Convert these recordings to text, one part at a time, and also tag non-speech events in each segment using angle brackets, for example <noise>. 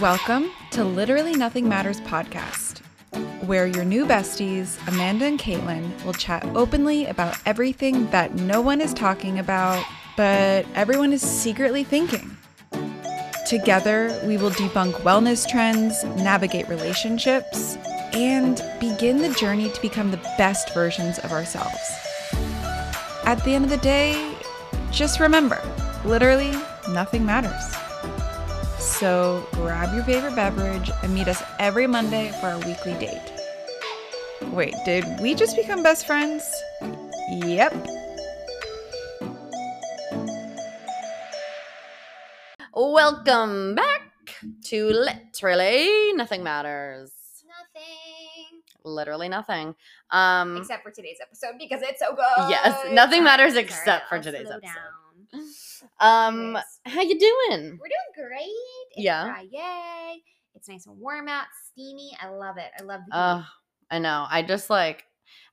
Welcome to Literally Nothing Matters podcast, where your new besties, Amanda and Caitlin, will chat openly about everything that no one is talking about, but everyone is secretly thinking. Together, we will debunk wellness trends, navigate relationships, and begin the journey to become the best versions of ourselves. At the end of the day, just remember literally nothing matters. So grab your favorite beverage and meet us every Monday for our weekly date. Wait, did we just become best friends? Yep. Welcome back to Literally Nothing Matters. Nothing. Literally nothing. Um Except for today's episode because it's so good. Yes, nothing matters Sorry, except for today's episode. down. <laughs> um Anyways. how you doing? We're doing great. It's Yeah. Friday. It's nice and warm out, steamy. I love it. I love the Uh. I know. I just like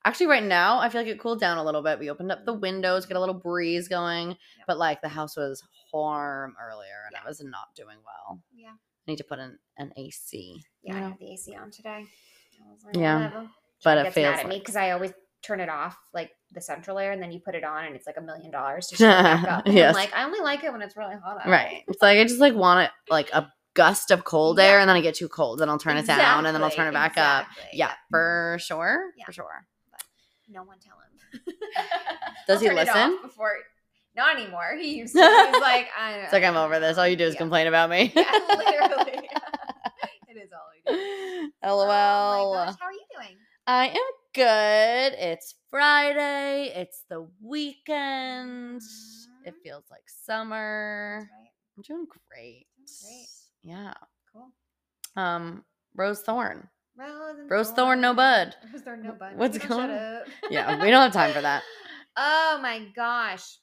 actually right now I feel like it cooled down a little bit. We opened up the windows, get a little breeze going, but like the house was warm earlier and I was not doing well. Yeah. I need to put in an AC. Yeah, you I know? have the AC on today. Like, Yeah. whatever. But it feels mad at me because I always turn it off, like the central air, and then you put it on, and it's like a million dollars to <laughs> shut it back up. Yes. I'm like, I only like it when it's really hot out. Right. It's like I just like want it like a gust of cold air and then I get too cold and I'll turn it down and then I'll turn it back up. Yeah, for sure. Yeah. For sure. No one tell him. <laughs> Does he turn it off listen? Before, not anymore. He used to. He's <laughs> like, I It's like I'm over this. All you do is Yeah. complain about me. Yeah, literally. it is all I do. LOL. Oh my gosh, how are you doing? I am good. It's Friday. It's the weekend. It Mhm. feels like summer. Right. I'm doing great. great. Yeah. Cool. Um, Rose Thorn. Rose, Rose thorn, no bud. Rose thorn, no bud. What's People going- up. <laughs> Yeah, we don't have time for that. <laughs> Oh my gosh.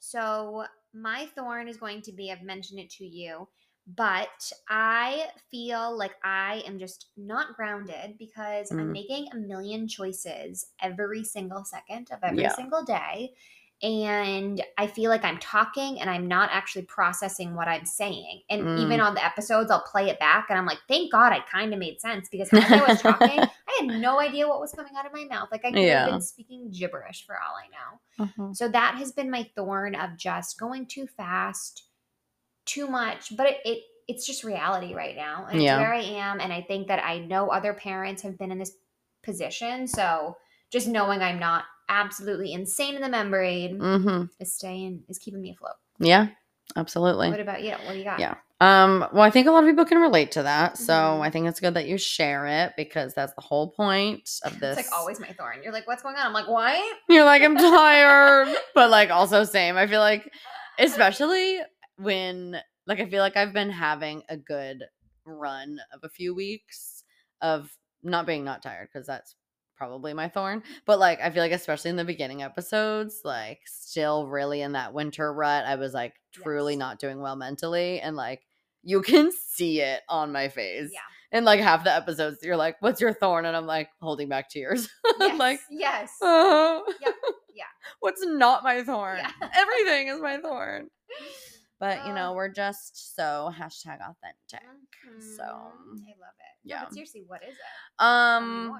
So my thorn is going to be, I've mentioned it to you, but I feel like I am just not grounded because Mm. I'm making a million choices every single second of every Yeah. single day. And I feel like I'm talking and I'm not actually processing what I'm saying. And Mm. even on the episodes, I'll play it back and I'm like, thank God I kind of made sense because as I was talking, <laughs> I had no idea what was coming out of my mouth. Like I could Yeah. have been speaking gibberish for all I know. Mhm. So that has been my thorn of just going too fast, too much. But it, it it's just reality right now. And Yeah. it's where I am. And I think that I know other parents have been in this position. So just knowing I'm not absolutely insane in the membrane Mhm. is staying is keeping me afloat. Yeah, absolutely. What about you? What do you got? Yeah. Um, well, I think a lot of people can relate to that. So Mhm. I think it's good that you share it because that's the whole point of this. <laughs> It's like always my thorn. You're like, what's going on? I'm like, why? You're like, I'm tired. <laughs> but like also same. I feel like especially when like I feel like I've been having a good run of a few weeks of not being not tired because that's probably my thorn. But like I feel like especially in the beginning episodes, like still really in that winter rut, I was like truly Yes. not doing well mentally and like you can see it on my face. Yeah. And like half the episodes, you're like, "What's your thorn?" And I'm like holding back tears. <laughs> Yes. like, yes. oh, Yep, yeah. <laughs> What's not my thorn? Yeah. Everything is my thorn. <laughs> But you know, Oh. we're just so hashtag authentic. So, Mhm. I love it. Yeah. but seriously, what is it? Um,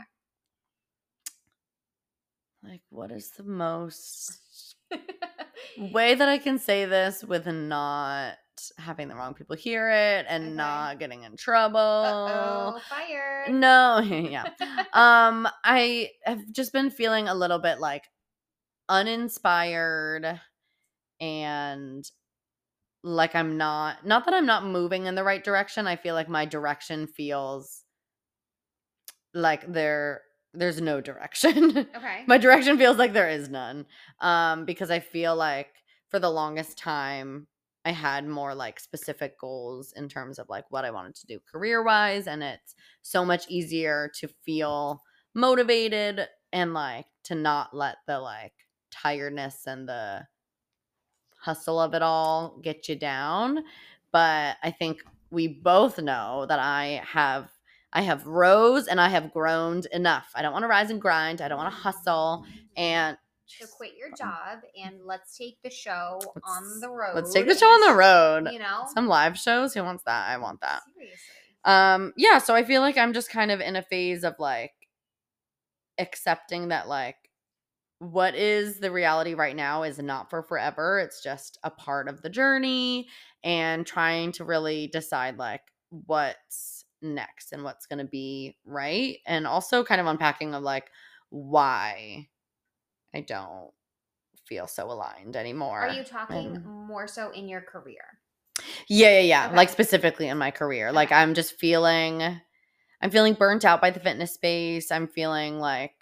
like, what is the most <laughs> way that I can say this with not having the wrong people hear it and Okay. not getting in trouble? Uh-oh, fired. No, <laughs> yeah. <laughs> um, I have just been feeling a little bit like uninspired and like I'm not not that I'm not moving in the right direction. I feel like my direction feels like there there's no direction. <laughs> Okay. my direction feels like there is none. Um because I feel like for the longest time I had more like specific goals in terms of like what I wanted to do career wise and it's so much easier to feel motivated and like to not let the like tiredness and the hustle of it all get you down but i think we both know that i have i have rose and i have groaned enough i don't want to rise and grind i don't want to hustle and So quit your job and let's take the show on Let's- the road. Let's take the show on the road. You know, Some live shows. Who wants that? I want that. seriously. Um, yeah, so I feel like I'm just kind of in a phase of like accepting that like what is the reality right now is not for forever. It's just a part of the journey and trying to really decide like what's next and what's going to be right and also kind of unpacking of like why I don't feel so aligned anymore. Are you talking and- more so in your career? Yeah, yeah, yeah. Like specifically in my career. Like I'm just feeling I'm feeling burnt out by the fitness space. I'm feeling like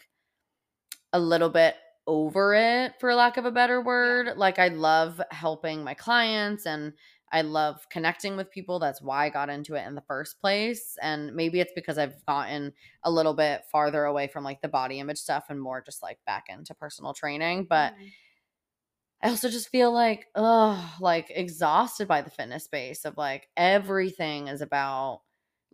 a little bit over it for lack of a better word. Like I love helping my clients and I love connecting with people. That's why I got into it in the first place. And maybe it's because I've gotten a little bit farther away from like the body image stuff and more just like back into personal training. But Mhm. I also just feel like, oh, like exhausted by the fitness space of like everything is about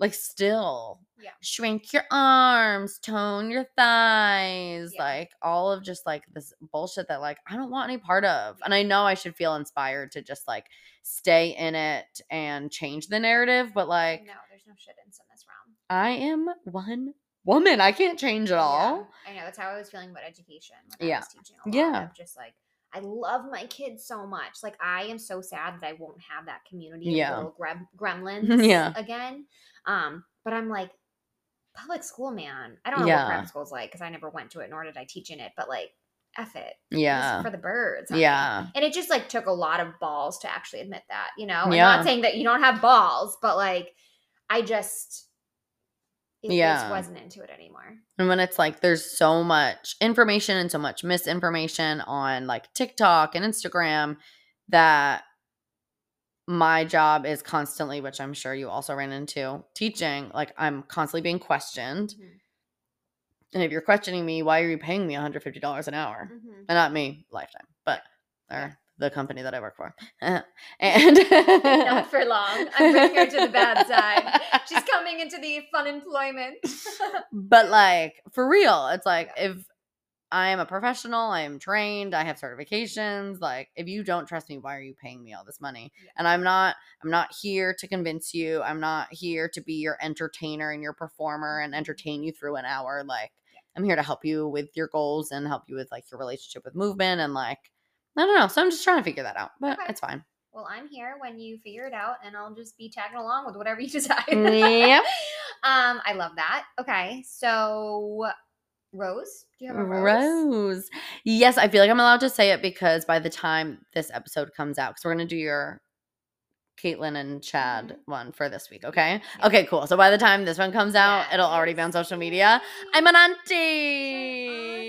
like still Yeah. shrink your arms, tone your thighs, Yeah. like all of just like this bullshit that like I don't want any part of. And I know I should feel inspired to just like stay in it and change the narrative, but like no, there's no shit in this realm. I am one woman. I can't change it all. Yeah, I know. That's how I was feeling about education Yeah. I was teaching a lot. Yeah. Of just like, I love my kids so much. Like, I am so sad that I won't have that community Yeah. of little grem- <laughs> gremlins Yeah. again. Um, but I'm like, public school, man. I don't know Yeah. what private school's like because I never went to it, nor did I teach in it. But like, F it. Yeah. for the birds. Yeah. And it just like took a lot of balls to actually admit that, you know? I'm Yeah. not saying that you don't have balls, but like I just it Yeah. just wasn't into it anymore. And when it's like there's so much information and so much misinformation on like TikTok and Instagram that my job is constantly, which I'm sure you also ran into, teaching, like I'm constantly being questioned. Mhm. And if you're questioning me, why are you paying me $150 an hour? Mhm. And not me, lifetime, but or the company that I work for. <laughs> <laughs> and Not for long. I'm bringing her to the bad side. She's <laughs> coming into the fun employment. but like for real it's like if i am a professional i am trained i have certifications like if you don't trust me why are you paying me all this money Yeah. and i'm not i'm not here to convince you i'm not here to be your entertainer and your performer and entertain you through an hour like i'm here to help you with your goals and help you with like your relationship with movement and like i don't know so i'm just trying to figure that out but Okay. it's fine well, I'm here when you figure it out, and I'll just be tagging along with whatever you <laughs> decide. Yep. um, I love that. Okay, so Rose, do you have a rose? Rose. Yes, I feel like I'm allowed to say it because by the time this episode comes out, because we're gonna do your Caitlin and Chad Mhm. one for this week, okay? Okay, cool. So by the time this one comes out, it'll already be on social media. I'm an Auntie, auntie.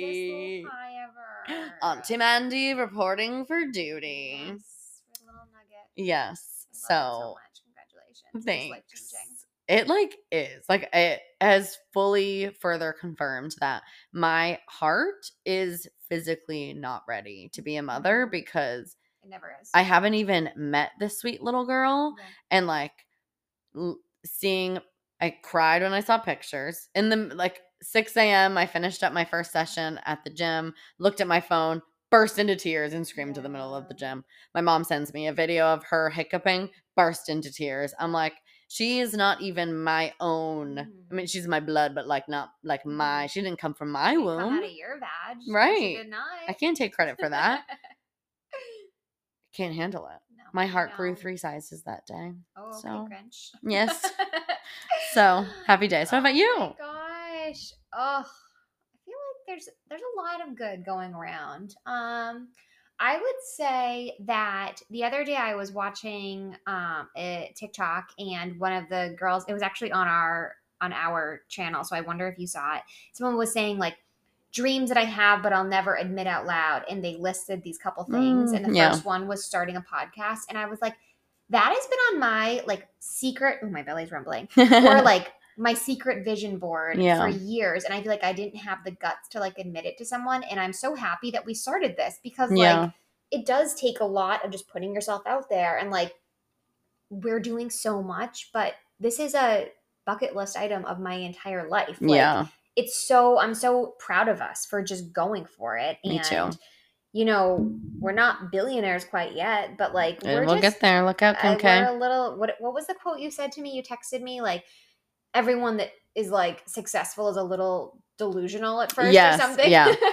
the sweetest little pie ever. Auntie Mandy reporting for duty. Yes, with little nugget. Yes. I love it So so much. Congratulations. Thanks. It like is like it has fully further confirmed that my heart is physically not ready to be a mother Mhm. because It never is. I haven't even met this sweet little girl Yeah. and like l- seeing I cried when I saw pictures in the like 6 a.m. I finished up my first session at the gym, looked at my phone, burst into tears and screamed to the middle of the gym. My mom sends me a video of her hiccuping, burst into tears. I'm like, she is not even my own. I Mhm. mean, she's my blood, but like not like my. She didn't come from my Didn't womb. Out of your. She Right. I can't take credit for that. <laughs> Can't handle it. No, My heart grew three sizes that day. Oh, okay, so, Grinch. yes. <laughs> So happy day. So how about you? Oh my gosh. Oh, I feel like there's there's a lot of good going around. Um, I would say that the other day I was watching um a TikTok and one of the girls, it was actually on our on our channel, so I wonder if you saw it. Someone was saying like dreams that I have but I'll never admit out loud and they listed these couple things Mm, and the yeah. first one was starting a podcast and I was like that has been on my like secret oh my belly's rumbling <laughs> or like my secret vision board Yeah. for years and i feel like i didn't have the guts to like admit it to someone and i'm so happy that we started this because Yeah. like it does take a lot of just putting yourself out there and like we're doing so much but this is a bucket list item of my entire life like yeah. it's so I'm so proud of us for just going for it. Me and, too. You know, we're not billionaires quite yet, but like we're we'll just get there. Look out, I- Kim K. we're a little. What what was the quote you said to me? You texted me like everyone that is like successful is a little delusional at first Yes, or something. yeah. <laughs>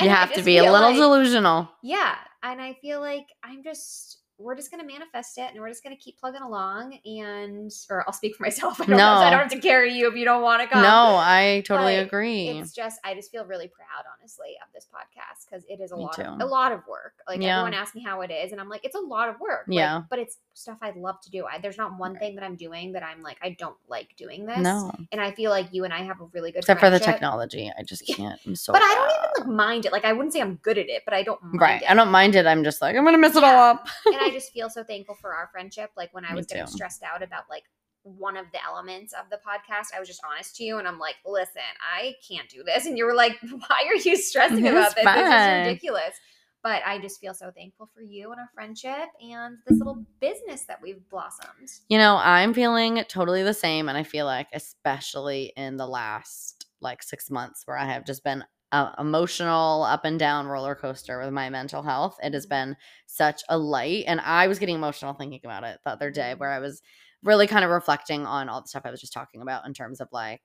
You have to be a little like- delusional. yeah, and I feel like I'm just we're just gonna manifest it, and we're just gonna keep plugging along. And or I'll speak for <laughs> myself. I don't, know, I don't have to carry you if you don't want to come. No, I totally But agree. It's just I just feel really proud, honestly, of this podcast because it is a Me lot of a lot of work. Like Yeah. everyone asks me how it is, and I'm like, it's a lot of work. like, Yeah. but it's stuff I love to do. I, there's not one thing that I'm doing that I'm like I don't like doing this. No, and I feel like you and I have a really good except for the technology, I just can't. I'm so. But I don't even like mind it. Like I wouldn't say I'm good at it, but I don't mind Right, it. I don't mind it. I'm just like I'm gonna mess it all up. I just feel so thankful for our friendship. Like when I was getting stressed out about like one of the elements of the podcast, I was just honest to you and I'm like, listen, I can't do this. And you were like, <laughs> why are you stressing about this? This is ridiculous. But I just feel so thankful for you and our friendship and this little business that we've blossomed. You know, I'm feeling totally the same. And I feel like, especially in the last like six months, where I have just been uh, emotional up and down roller coaster with my mental health, it has been such a light. And I was getting emotional thinking about it the other day, where I was really kind of reflecting on all the stuff I was just talking about in terms of like,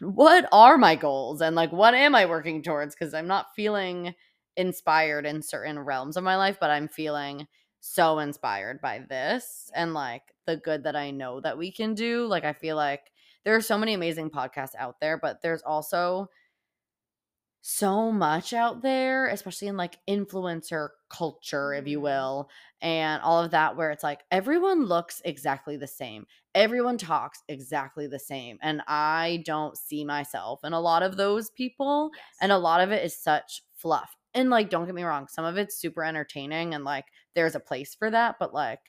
what are my goals and like what am I working towards? Because I'm not feeling inspired in certain realms of my life, but I'm feeling so inspired by this and like the good that I know that we can do. Like, I feel like there are so many amazing podcasts out there, but there's also so much out there, especially in like influencer culture, if you Mhm. will, and all of that, where it's like everyone looks exactly the same. Everyone talks exactly the same. And I don't see myself in a lot of those people. Yes. And a lot of it is such fluff. And like, don't get me wrong, some of it's super entertaining and like there's a place for that. But like,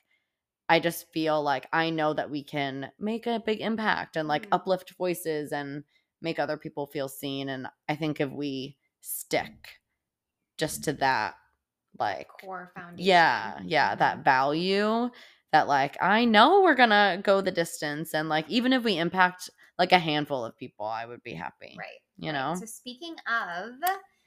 I just feel like I know that we can make a big impact and like Mhm. uplift voices and make other people feel seen. And I think if we stick just to that, like, core foundation. yeah, yeah, that Mhm. value that like I know we're gonna go the distance and like even if we impact like a handful of people, I would be happy. Right. You right. know? So speaking of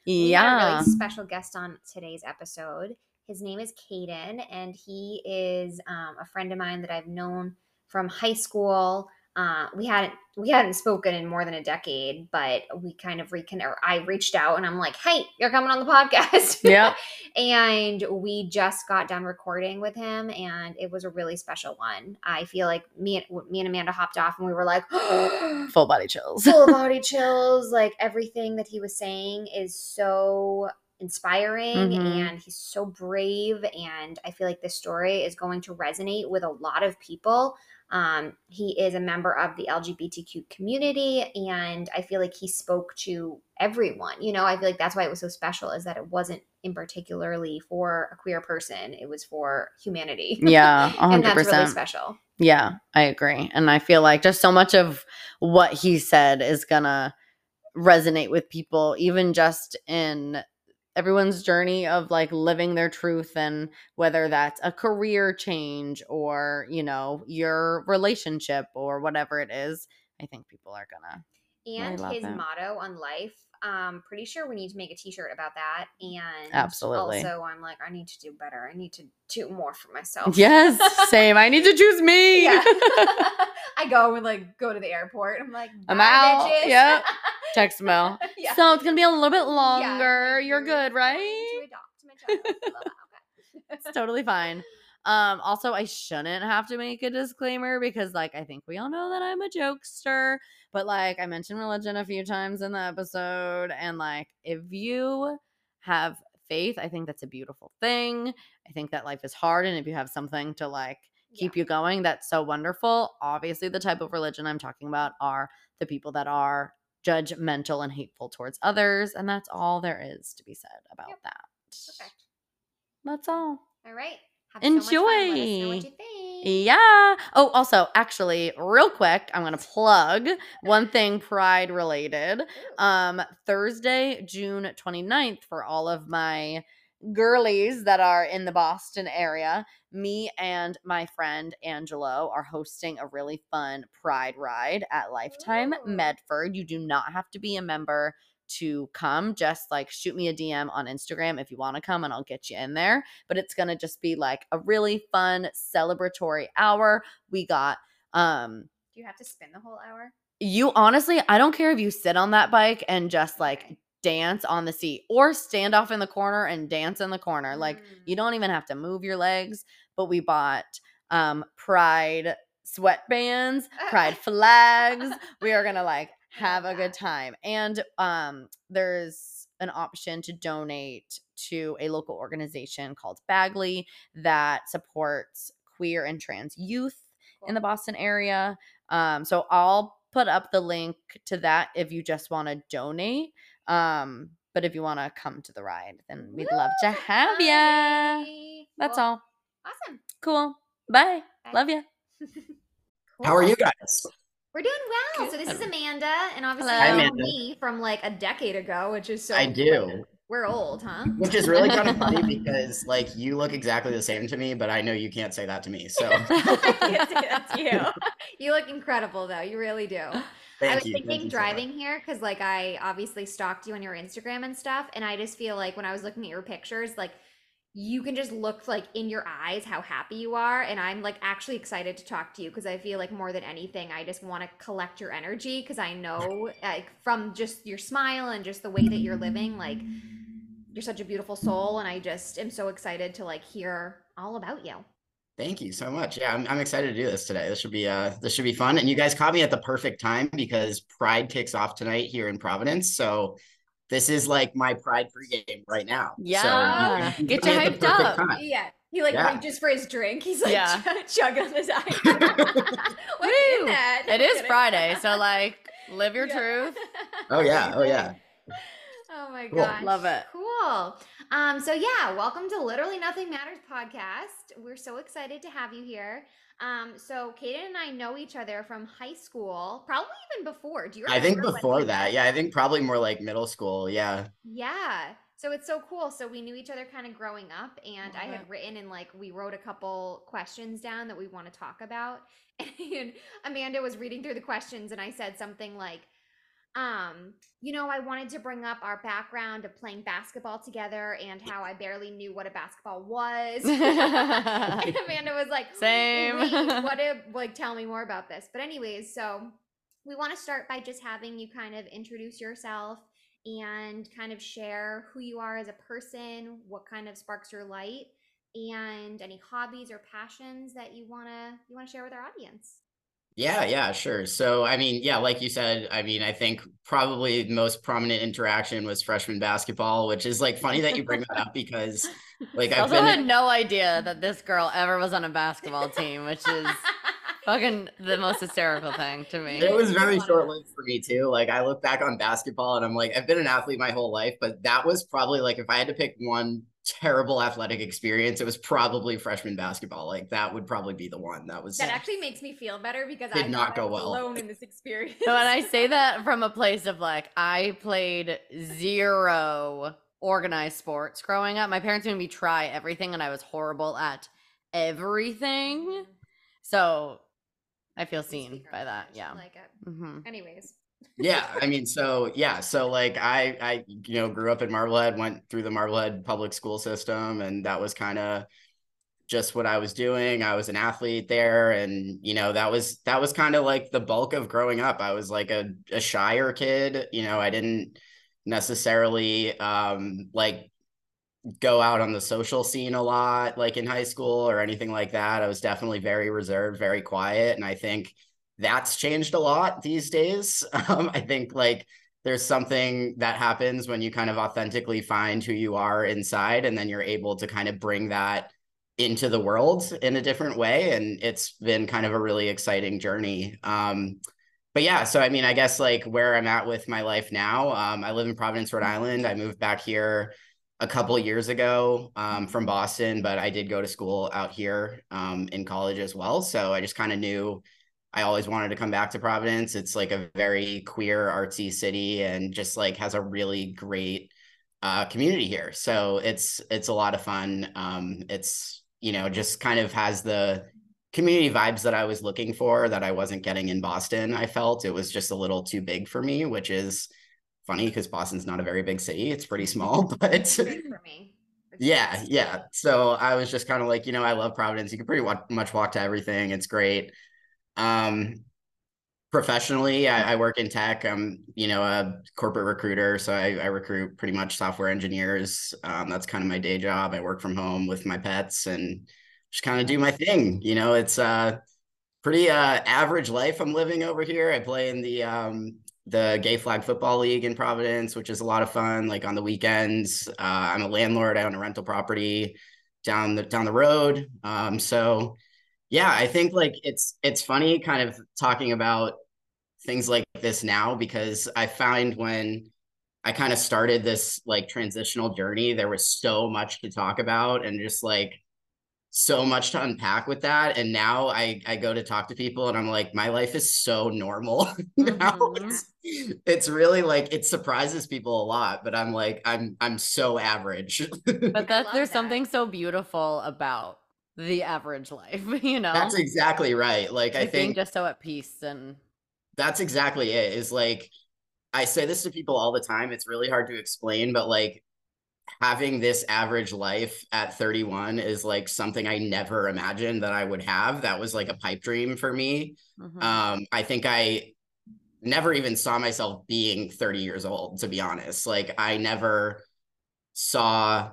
We a Yeah. really special guest on today's episode. His name is Kayden, and he is um, a friend of mine that I've known from high school. Uh, we hadn't we hadn't spoken in more than a decade, but we kind of reconnect. I reached out and I'm like, "Hey, you're coming on the podcast." <laughs> Yeah. and we just got done recording with him, and it was a really special one. I feel like me and me and Amanda hopped off, and we were like, <gasps> Full body chills. full <laughs> body chills. Like everything that he was saying is so inspiring Mhm. and he's so brave. And I feel like this story is going to resonate with a lot of people. Um, he is a member of the LGBTQ community, and I feel like he spoke to everyone. You know, I feel like that's why it was so special is that it wasn't in particularly for a queer person; it was for humanity. yeah, <laughs> and that's really special. Yeah, I agree. And I feel like just so much of what he said is gonna resonate with people, even just in everyone's journey of like living their truth and whether that's a career change or, you know, your relationship or whatever it is. I think people are gonna and love his motto on life. Um, pretty sure we need to make a T-shirt about that. And Absolutely. Also, I'm like, I need to do better. I need to do more for myself. Yes, <laughs> same. I need to choose me. Yeah. <laughs> <laughs> I go and like go to the airport. I'm like, I'm out." bitches." Yep. Text Mel. yeah. So it's gonna be a little bit longer. thank You're good, right? To adopt my child. Blah, blah, okay. it's totally fine. Um, also, I shouldn't have to make a disclaimer because, like, I think we all know that I'm a jokester, but like, I mentioned religion a few times in the episode, and like, if you have faith, I think that's a beautiful thing. I think that life is hard, and if you have something to like keep you going, that's so wonderful. Obviously, the type of religion I'm talking about are the people that are judgmental and hateful towards others, and that's all there is to be said about Yep. that. Perfect. That's all. All right. Have so much fun. Let us know Enjoy. what you think. Yeah. Oh, also, actually, real quick, I'm gonna plug one <laughs> thing Pride related. Um, Thursday, June 29th, for all of my girlies that are in the Boston area, me and my friend Angelo are hosting a really fun pride ride at Lifetime Ooh. Medford. You do not have to be a member to come. Just like shoot me a DM on Instagram if you want to come and I'll get you in there. But it's going to just be like a really fun celebratory hour. We got um Do you have to spin the whole hour? you honestly, I don't care if you sit on that bike and just like Okay. dance on the seat or stand off in the corner and dance in the corner. Like you Mm. don't even have to move your legs, but we bought um pride sweatbands, pride <laughs> flags. We are going to like have a good time. And um there's an option to donate to a local organization called BAGLY that supports queer and trans youth in the Boston area. Um, so I'll put up the link to that if you just want to donate. Um, but if you want to come to the ride, then we'd love to have you. That's Cool. all. Awesome. Cool. Bye. Bye. Love you. <laughs> How are you guys? We're doing well. So this is Amanda, and obviously Hello. you know Amanda. me from like a decade ago, which is so. I do. We're old, huh? Which is really kind of <laughs> funny because like you look exactly the same to me, but I know you can't say that to me. So <laughs> yes, that's <laughs> you. You look incredible, though. You really do. I thank was you. Thank thinking so driving here because, like, I obviously stalked you on your Instagram and stuff, and I just feel like when I was looking at your pictures, like, you can just look like in your eyes how happy you are, and I'm like actually excited to talk to you because I feel like more than anything, I just want to collect your energy because I know, <laughs> like, from just your smile and just the way that you're living, like, you're such a beautiful soul, and I just am so excited to like hear all about you. Thank you so much. Yeah, I'm, I'm excited to do this today. This should be uh this should be fun. And you guys caught me at the perfect time because Pride kicks off tonight here in Providence. So this is like my Pride pregame right now. So you- Yeah. you Get you me at the hyped up. time. Yeah. He like Yeah. reaches for his drink. He's like Yeah. <laughs> chug- chugging on the side. What's that? It is Friday, so <laughs> like live your Yeah. truth. Oh yeah, oh yeah. <laughs> Oh my Cool. gosh. Love it. Cool. Um, so yeah, welcome to Literally Nothing Matters podcast. We're so excited to have you here. Um, so Kayden and I know each other from high school, probably even before. Do you I think before that, met? yeah, I think probably more like middle school. Yeah. Yeah. So it's so cool. So we knew each other kind of growing up, and I had it. written and like we wrote a couple questions down that we want to talk about. <laughs> And Amanda was reading through the questions, and I said something like, um, you know, I wanted to bring up our background of playing basketball together and how I barely knew what a basketball was. <laughs> and <laughs> Amanda was like, Same. What <laughs> if like tell me more about this? But anyways, so we want to start by just having you kind of introduce yourself and kind of share who you are as a person, what kind of sparks your light, and any hobbies or passions that you wanna you wanna share with our audience. Yeah, yeah, sure. So, I mean, yeah, like you said, I mean, I think probably the most prominent interaction was freshman basketball, which is like funny that you bring that up because like I I've also been had no idea that this girl ever was on a basketball team, which is fucking the most hysterical thing to me. it was very short-lived for me too. Like I look back on basketball and I'm like, I've been an athlete my whole life, but that was probably like if I had to pick one terrible athletic experience, it was probably freshman basketball. Like that would probably be the one. That was That actually makes me feel better because I Did I not go I well. alone in this experience. So when I say <laughs> that from a place of like, I played zero organized sports growing up. My parents made me try everything, and I was horrible at everything. So I feel seen by that. Yeah. Like it. hmm Anyways. Yeah i mean so yeah so like i i you know grew up in marblehead went through the marblehead public school system and that was kind of just what i was doing. I was an athlete there and you know that was that was kind of like the bulk of growing up. I was like a, a shyer kid you know i didn't necessarily um like go out on the social scene a lot like in high school or anything like that. I was definitely very reserved very quiet and i think that's changed a lot these days. <laughs> Um, I think like there's something that happens when you kind of authentically find who you are inside, and then you're able to kind of bring that into the world in a different way. And it's been kind of a really exciting journey. Um, but yeah, so I mean, I guess like where I'm at with my life now, um, I live in Providence, Rhode Island. I moved back here a couple years ago um, from Boston, but I did go to school out here um, in college as well. So I just kind of knew I always wanted to come back to Providence. It's like a very queer, artsy city and just like has a really great uh, community here. So it's it's a lot of fun. Um, it's you know just kind of has the community vibes that I was looking for that I wasn't getting in Boston. I felt it was just a little too big for me, which is funny because Boston's not a very big city. It's pretty small, <laughs> but for me. Yeah, yeah. So I was just kind of like, you know, I love Providence. You can pretty much walk to everything. It's great. Um, professionally, I, I work in tech. I'm, you know, a corporate recruiter. So I, I recruit pretty much software engineers. Um, that's kind of my day job. I work from home with my pets and just kind of do my thing. You know, it's a pretty uh average life I'm living over here. I play in the um the Gay Flag Football League in Providence, which is a lot of fun. Like on the weekends, uh, I'm a landlord. I own a rental property down the down the road. Um, so yeah, I think like it's it's funny kind of talking about things like this now because I find when I kind of started this like transitional journey, there was so much to talk about and just like so much to unpack with that. And now I I go to talk to people and I'm like, my life is so normal <laughs> now. Mhm. It's, it's really like it surprises people a lot, but I'm like, I'm I'm so average. But <laughs> that there's that. something so beautiful about the average life, <laughs> you know? That's exactly right. Like I being think just so at peace and that's exactly it is like i say this to people all the time it's really hard to explain but like having this average life at 31 is like something i never imagined that i would have that was like a pipe dream for me Mhm. um i think i never even saw myself being 30 years old to be honest like i never saw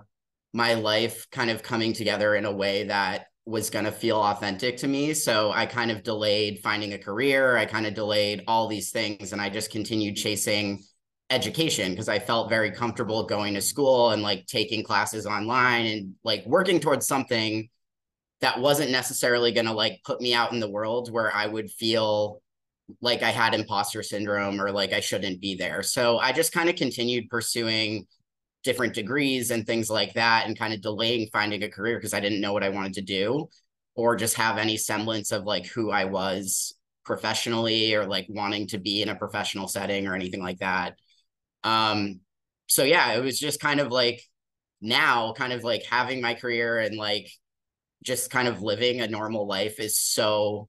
my life kind of coming together in a way that was going to feel authentic to me so i kind of delayed finding a career i kind of delayed all these things and i just continued chasing education because i felt very comfortable going to school and like taking classes online and like working towards something that wasn't necessarily going to like put me out in the world where i would feel like I had imposter syndrome or like I shouldn't be there. So I just kind of continued pursuing different degrees and things like that and kind of delaying finding a career because I didn't know what I wanted to do or just have any semblance of like who I was professionally or like wanting to be in a professional setting or anything like that. Um so yeah, it was just kind of like now kind of like having my career and like just kind of living a normal life is so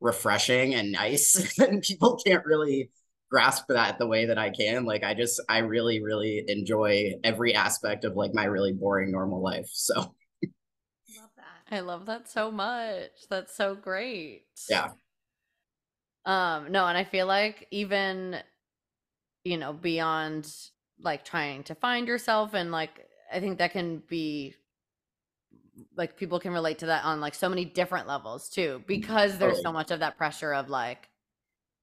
refreshing and nice <laughs> and people can't really grasp that the way that I can like I just I really really enjoy every aspect of like my really boring normal life so Love that. I love that so much. That's so great. yeah Um, no, and I feel like even, you know, beyond like trying to find yourself and like I think that can be like people can relate to that on like so many different levels too, because there's so much of that pressure of like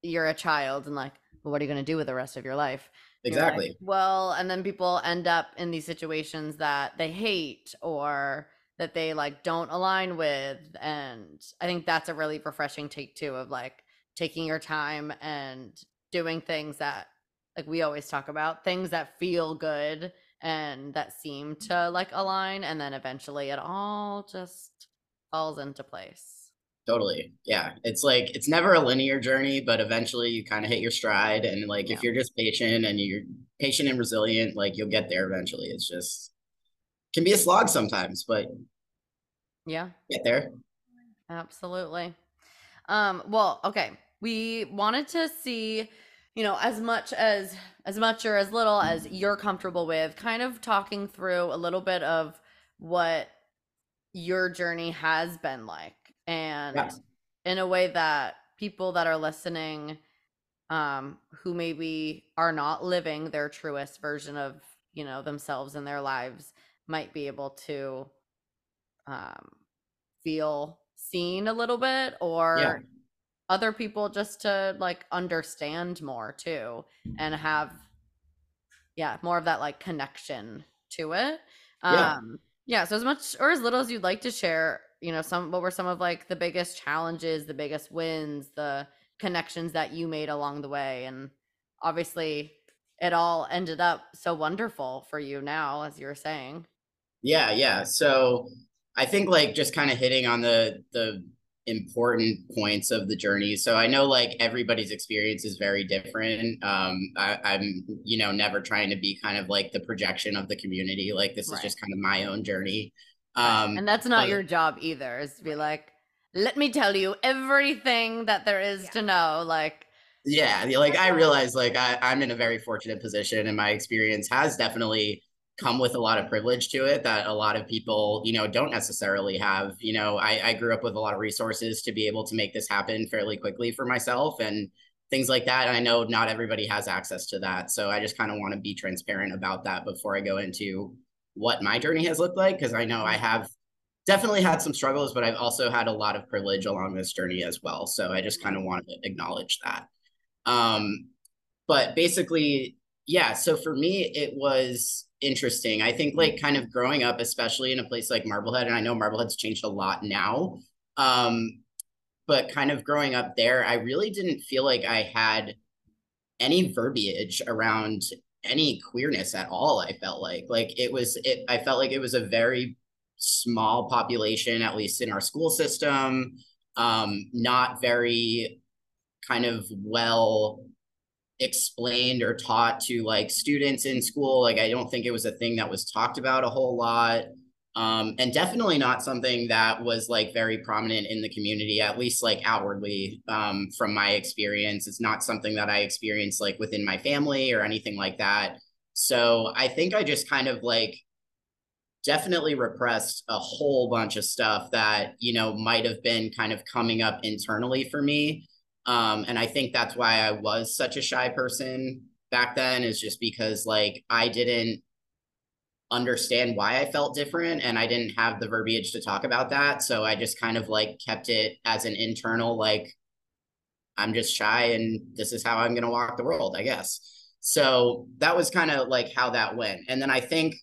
you're a child and like, well, what are you gonna do with the rest of your life? You're like, exactly well, and then people end up in these situations that they hate or that they like don't align with. And I think that's a really refreshing take too of like taking your time and doing things that like we always talk about, things that feel good and that seem to like align and then eventually it all just falls into place. Totally yeah it's like it's never a linear journey but eventually you kind of hit your stride and like Yeah. if you're just patient and you're patient and resilient like you'll get there eventually it's just can be a slog sometimes but Yeah. get there Absolutely. Um, well, okay. We wanted to see, you know, as much as as much or as little as you're comfortable with, kind of talking through a little bit of what your journey has been like and Yeah. in a way that people that are listening um who maybe are not living their truest version of, you know, themselves and their lives might be able to um feel seen a little bit or Yeah. other people just to like understand more too and have yeah more of that like connection to it Yeah. um yeah so as much or as little as you'd like to share you know some what were some of like the biggest challenges the biggest wins the connections that you made along the way and obviously it all ended up so wonderful for you now as you were saying Yeah, yeah. So I think like just kind of hitting on the the important points of the journey. So I know like everybody's experience is very different. Um, I, am you know never trying to be kind of like the projection of the community. Like this right. is just kind of my own journey. Um, and that's not but, your job either. Is to be like, let me tell you everything that there is yeah. to know. Like, yeah, like I realize like I, I'm in a very fortunate position, and my experience has definitely come with a lot of privilege to it that a lot of people you know don't necessarily have you know I, I grew up with a lot of resources to be able to make this happen fairly quickly for myself and things like that and i know not everybody has access to that so i just kind of want to be transparent about that before i go into what my journey has looked like because i know i have definitely had some struggles but i've also had a lot of privilege along this journey as well so i just kind of want to acknowledge that um but basically yeah so for me it was interesting. I think like kind of growing up, especially in a place like Marblehead, and I know Marblehead's changed a lot now. Um, but kind of growing up there, I really didn't feel like I had any verbiage around any queerness at all. I felt like like it was it I felt like it was a very small population, at least in our school system. Um, not very kind of well explained or taught to like students in school. Like I don't think it was a thing that was talked about a whole lot. Um, and definitely not something that was like very prominent in the community, at least like outwardly um, from my experience. It's not something that I experienced like within my family or anything like that. So I think I just kind of like definitely repressed a whole bunch of stuff that, you know, might have been kind of coming up internally for me um, and I think that's why I was such a shy person back then, is just because like I didn't understand why I felt different and I didn't have the verbiage to talk about that. So I just kind of like kept it as an internal, like, I'm just shy and this is how I'm going to walk the world, I guess. So that was kind of like how that went. And then I think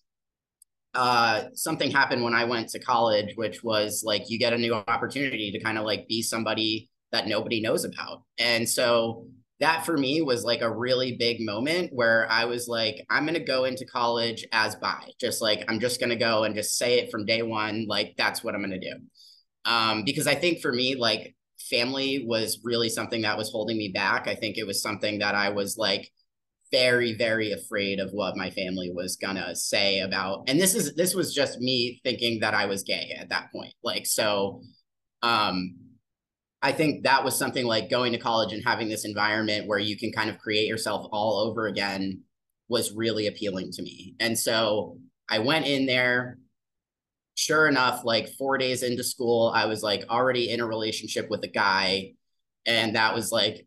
uh, something happened when I went to college, which was like you get a new opportunity to kind of like be somebody that nobody knows about. And so that for me was like a really big moment where I was like, I'm going to go into college as bi, just like, I'm just going to go and just say it from day one. Like, that's what I'm going to do. Um, because I think for me, like, family was really something that was holding me back. I think it was something that I was like, very very afraid of what my family was gonna say about and this is this was just me thinking that i was gay at that point like so um I think that was something like going to college and having this environment where you can kind of create yourself all over again was really appealing to me. And so I went in there. Sure enough, like four days into school, I was like already in a relationship with a guy. And that was like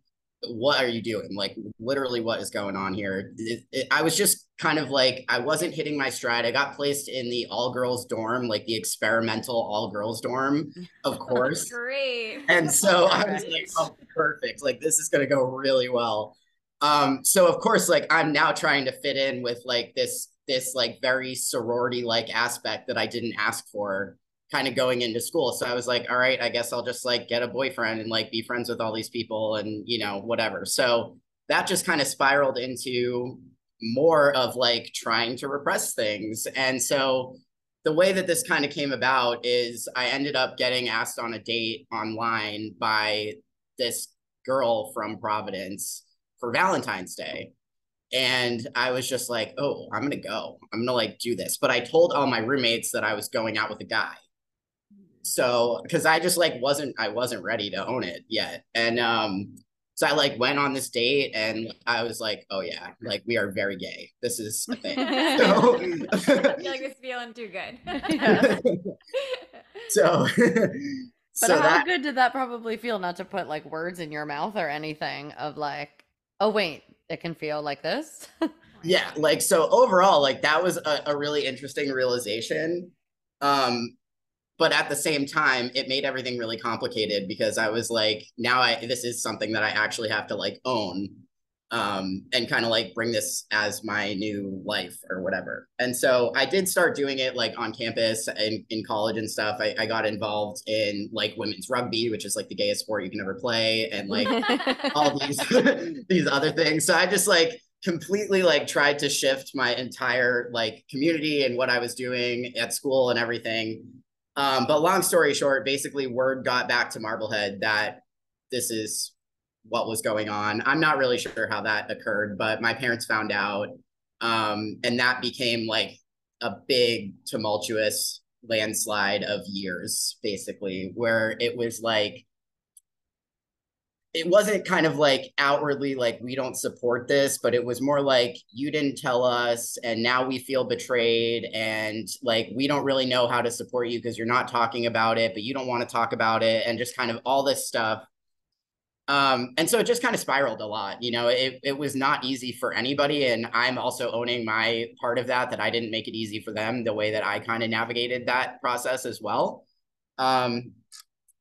what are you doing? Like, literally, what is going on here? It, it, I was just kind of like, I wasn't hitting my stride. I got placed in the all girls dorm, like the experimental all girls dorm, of <laughs> course. Great. And so <laughs> I was like, oh, perfect. Like, this is going to go really well. Um, so of course, like I'm now trying to fit in with like this, this like very sorority like aspect that I didn't ask for kind of going into school. So I was like, all right, I guess I'll just like get a boyfriend and like be friends with all these people and, you know, whatever. So that just kind of spiraled into more of like trying to repress things. And so the way that this kind of came about is I ended up getting asked on a date online by this girl from Providence for Valentine's Day. And I was just like, oh, I'm going to go. I'm going to like do this. But I told all my roommates that I was going out with a guy so because i just like wasn't i wasn't ready to own it yet. And um so i like went on this date and i was like oh yeah like we are very gay. This is a thing. <laughs> So I feel like it's feeling too good. <laughs> So <laughs> but so how that, good did that probably feel not to put like words in your mouth or anything of like oh wait it can feel like this? Yeah like so overall like that was a, a really interesting realization. Um but at the same time it made everything really complicated because i was like now i this is something that i actually have to like own um, and kind of like bring this as my new life or whatever. And so i did start doing it like on campus and in college and stuff. I, I got involved in like women's rugby which is like the gayest sport you can ever play and like <laughs> all these <laughs> these other things. So i just like completely like tried to shift my entire like community and what i was doing at school and everything Um, but long story short, basically word got back to Marblehead that this is what was going on. I'm not really sure how that occurred, but my parents found out. Um, and that became like a big tumultuous landslide of years, basically, where it was like it wasn't kind of like outwardly like we don't support this but it was more like you didn't tell us and now we feel betrayed and like we don't really know how to support you because you're not talking about it but you don't want to talk about it and just kind of all this stuff. Um and so it just kind of spiraled a lot you know? It, it was not easy for anybody and i'm also owning my part of that that i didn't make it easy for them the way that i kind of navigated that process as well. Um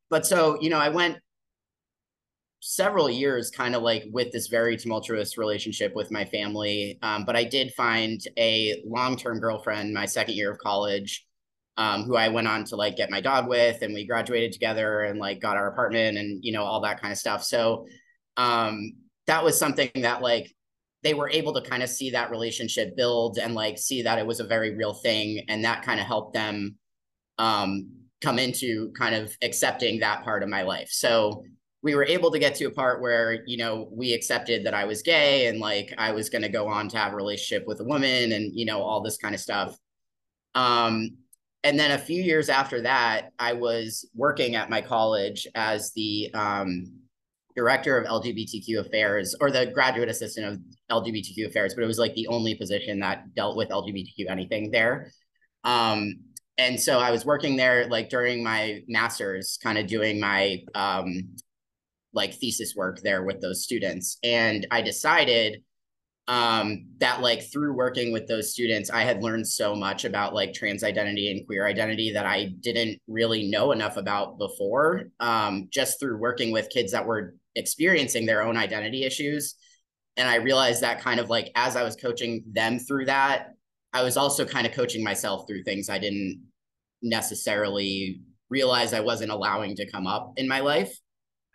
but so you know i went several years kind of like with this very tumultuous relationship with my family. Um, but I did find a long term girlfriend my second year of college. Um, who I went on to like get my dog with, and we graduated together and like got our apartment and you know all that kind of stuff. So um, that was something that like they were able to kind of see that relationship build and like see that it was a very real thing, and that kind of helped them um, come into kind of accepting that part of my life. So we were able to get to a part where you know we accepted that i was gay and like i was going to go on to have a relationship with a woman and you know all this kind of stuff. Um and then a few years after that i was working at my college as the um director of lgbtq affairs or the graduate assistant of lgbtq affairs but it was like the only position that dealt with lgbtq anything there. Um and so I was working there like during my master's, kind of doing my um, like thesis work there with those students. And I decided um, that like through working with those students, I had learned so much about like trans identity and queer identity that I didn't really know enough about before. Um, just through working with kids that were experiencing their own identity issues. And I realized that kind of like as I was coaching them through that, I was also kind of coaching myself through things I didn't necessarily realize I wasn't allowing to come up in my life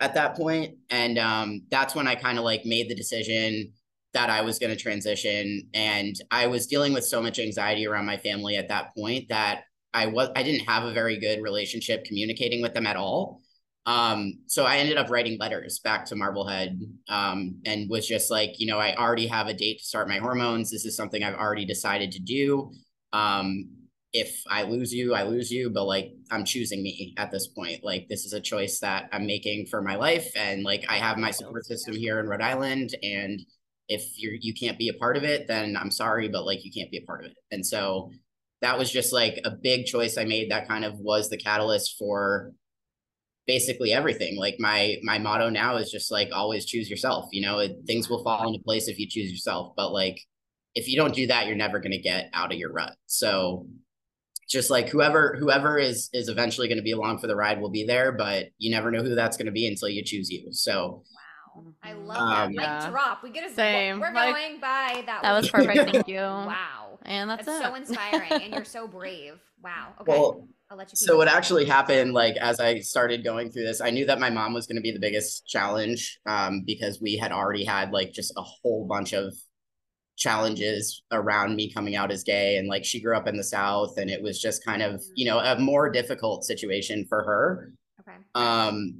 at that point. And um, that's when I kind of like made the decision that I was going to transition. And I was dealing with so much anxiety around my family at that point that I was I didn't have a very good relationship communicating with them at all. Um, so I ended up writing letters back to Marblehead um, and was just like, you know, I already have a date to start my hormones. This is something I've already decided to do. Um, if I lose you, I lose you, but like I'm choosing me at this point. Like this is a choice that I'm making for my life. And like I have my support system here in Rhode Island. And if you're you can't be a part of it, then I'm sorry, but like you can't be a part of it. And so that was just like a big choice I made that kind of was the catalyst for basically everything. Like my my motto now is just like always choose yourself. You know, it, things will fall into place if you choose yourself. But like if you don't do that, you're never to get out of your rut. So just like whoever whoever is is eventually going to be along for the ride will be there but you never know who that's going to be until you choose you so. Wow. I love um, that. Yeah. drop. We get a same. we're like, going by that that was perfect. Thank <laughs> you. Wow. And that's, that's so inspiring and you're so <laughs> brave. Wow. Okay. Well, I'll let you so what actually happened like as i started going through this i knew that my mom was going to be the biggest challenge um, because we had already had like just a whole bunch of challenges around me coming out as gay and like she grew up in the south and it was just kind of you know a more difficult situation for her. Okay. Um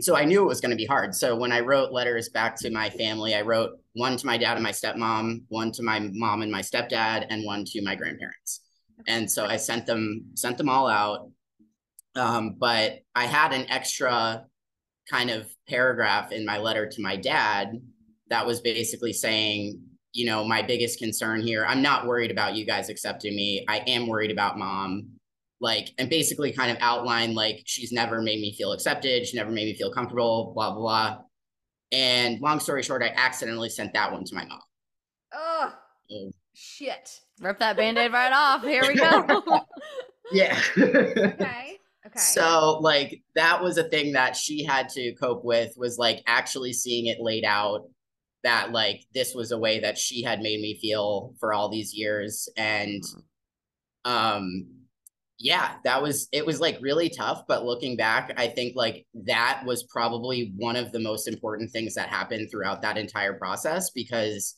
so i knew it was going to be hard. So when i wrote letters back to my family i wrote one to my dad and my stepmom one to my mom and my stepdad and one to my grandparents. And so i sent them sent them all out. Um, but i had an extra kind of paragraph in my letter to my dad that was basically saying you know, my biggest concern here. I'm not worried about you guys accepting me. I am worried about mom. Like, and basically kind of outline like she's never made me feel accepted. She never made me feel comfortable, blah, blah, blah. And long story short, I accidentally sent that one to my mom. Oh, shit. Rip that band aid right off. Here we go. <laughs> yeah. okay. Okay. So like that was a thing that she had to cope with was like actually seeing it laid out that like this was a way that she had made me feel for all these years and mm-hmm. um yeah that was it was like really tough but looking back i think like that was probably one of the most important things that happened throughout that entire process because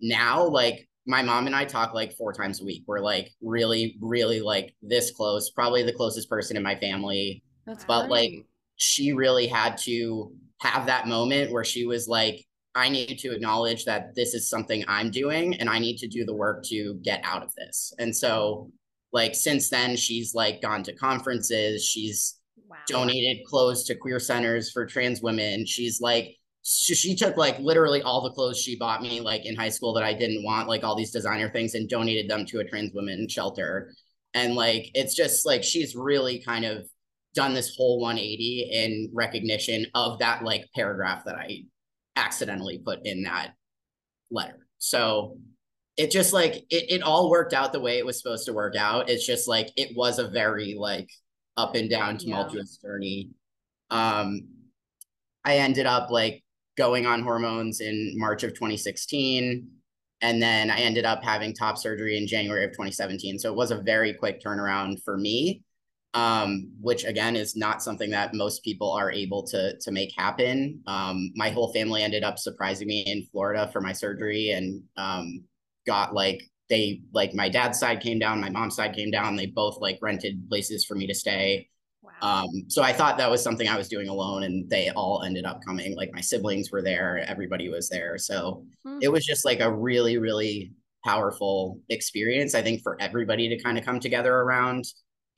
now like my mom and I talk like four times a week. We're like really, really like this close, probably the closest person in my family. That's But like she really had to have that moment where she was like, I need to acknowledge that this is something I'm doing and I need to do the work to get out of this. And so like since then she's like gone to conferences, she's Wow. donated clothes to queer centers for trans women. She's like, she, she took like literally all the clothes she bought me like in high school that I didn't want, like all these designer things, and donated them to a trans women shelter. And like, it's just like she's really kind of done this whole 180 in recognition of that like paragraph that I accidentally put in that letter. So it just like it, it all worked out the way it was supposed to work out. It's just like it was a very like up and down Yeah. tumultuous journey. Um I ended up like going on hormones in March of 2016 and then I ended up having top surgery in January of 2017. So it was a very quick turnaround for me. Um, which again is not something that most people are able to to make happen. Um, my whole family ended up surprising me in Florida for my surgery and um, got like they like my dad's side came down, my mom's side came down. They both like rented places for me to stay. Wow. Um, so I thought that was something I was doing alone, and they all ended up coming. Like my siblings were there, everybody was there. So Hmm. it was just like a really, really powerful experience, I think, for everybody to kind of come together around.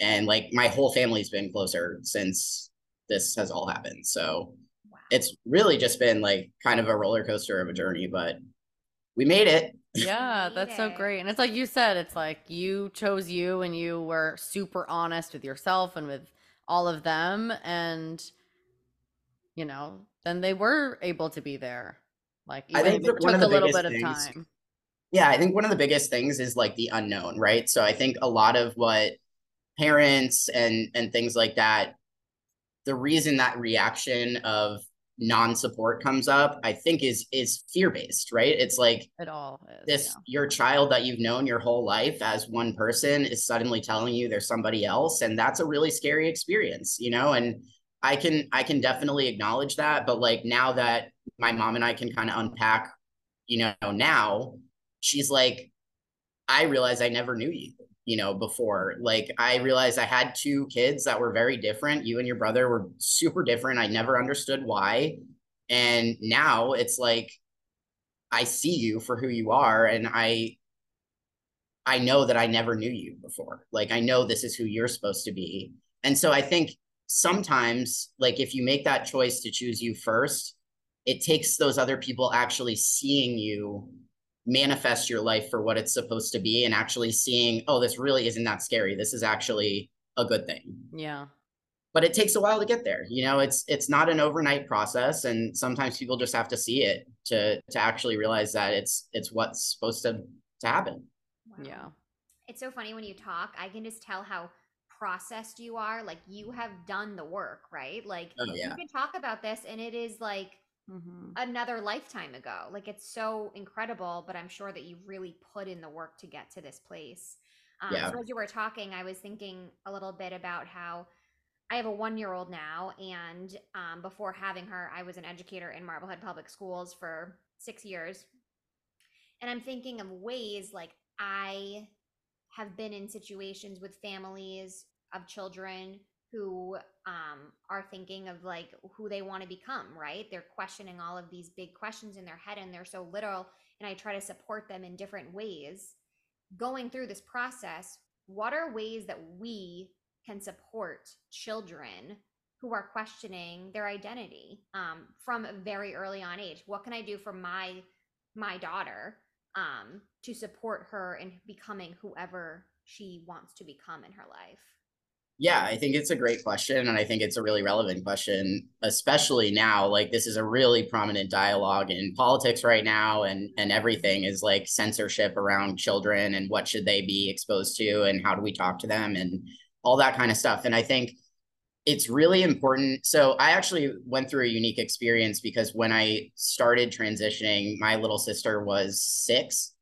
And like my whole family's been closer since this has all happened. So wow. it's really just been like kind of a roller coaster of a journey, but we made it. <laughs> Yeah, that's so great. And it's like you said, it's like you chose you and you were super honest with yourself and with all of them. And, you know, then they were able to be there. Like, I think if it that one took of a little biggest bit of time. Yeah, I think one of the biggest things is like the unknown, right? So I think a lot of what parents and and things like that, the reason that reaction of non-support comes up, I think is is fear-based, right? It's like It all is. this your child that you've known your whole life as one person is suddenly telling you there's somebody else and that's a really scary experience you know and i can i can definitely acknowledge that but like now that my mom and i can kind of unpack you know now she's like i realize i never knew you you know before like i realized i had two kids that were very different you and your brother were <laughs> super different i never understood why and now it's like I see you for who you are and I I know that I never knew you before. Like I know this is who you're supposed to be. And so I think sometimes like if you make that choice to choose you first, it takes those other people actually seeing you manifest your life for what it's supposed to be and actually seeing, oh, this really isn't that scary. This is actually a good thing Yeah. but it takes a while to get there you know it's it's not an overnight process and sometimes people just have to see it to to actually realize that it's it's what's supposed to to happen Wow. Yeah. It's so funny when you talk, I can just tell how processed you are. Like you have done the work, right? Like oh yeah you can talk about this and it is like hmm another lifetime ago. Like it's so incredible, but I'm sure that you really put in the work to get to this place. Um, Yeah. So as you were talking, I was thinking a little bit about how I have a one year old now, and um, before having her, I was an educator in Marblehead Public Schools for six years. And I'm thinking of ways like I have been in situations with families of children who um, are thinking of like who they want to become, right? They're questioning all of these big questions in their head and they're so little. And I try to support them in different ways. Going through this process, what are ways that we can support children who are questioning their identity um, from a very early on age? What can I do for my my daughter um, to support her in becoming whoever she wants to become in her life? Yeah i think it's a great question and i think it's a really relevant question especially now like this is a really prominent dialogue in politics right now and and everything is like censorship around children and what should they be exposed to and how do we talk to them and all that kind of stuff and i think it's really important. So I actually went through a unique experience because when I started transitioning, my little sister was six.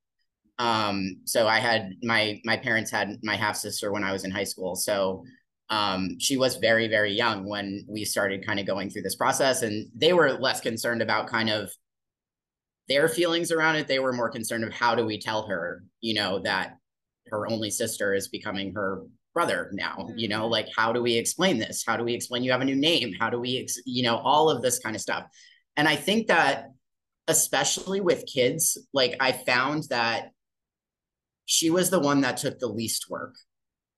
Um, so I had my my parents had my half sister when I was in high school. So um, she was very very young when we started kind of going through this process, and they were less concerned about kind of their feelings around it. They were more concerned of how do we tell her, you know, that her only sister is becoming her brother now you know? Mhm. like how do we explain this? How do we explain you have a new name? How do we ex- you know all of this kind of stuff. And i think that especially with kids like i found that she was the one that took the least work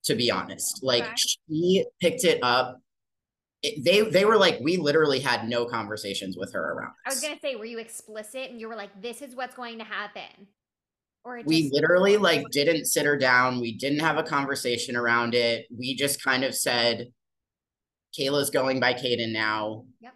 to be honest. Like Okay. she picked it up. It, they they were like we literally had no conversations with her around I was gonna say, were you explicit? And you were like, "This is what's going to happen," or we literally like didn't sit her down. We didn't have a conversation around it. We just kind of said kayla's going by Kayden now. Yep.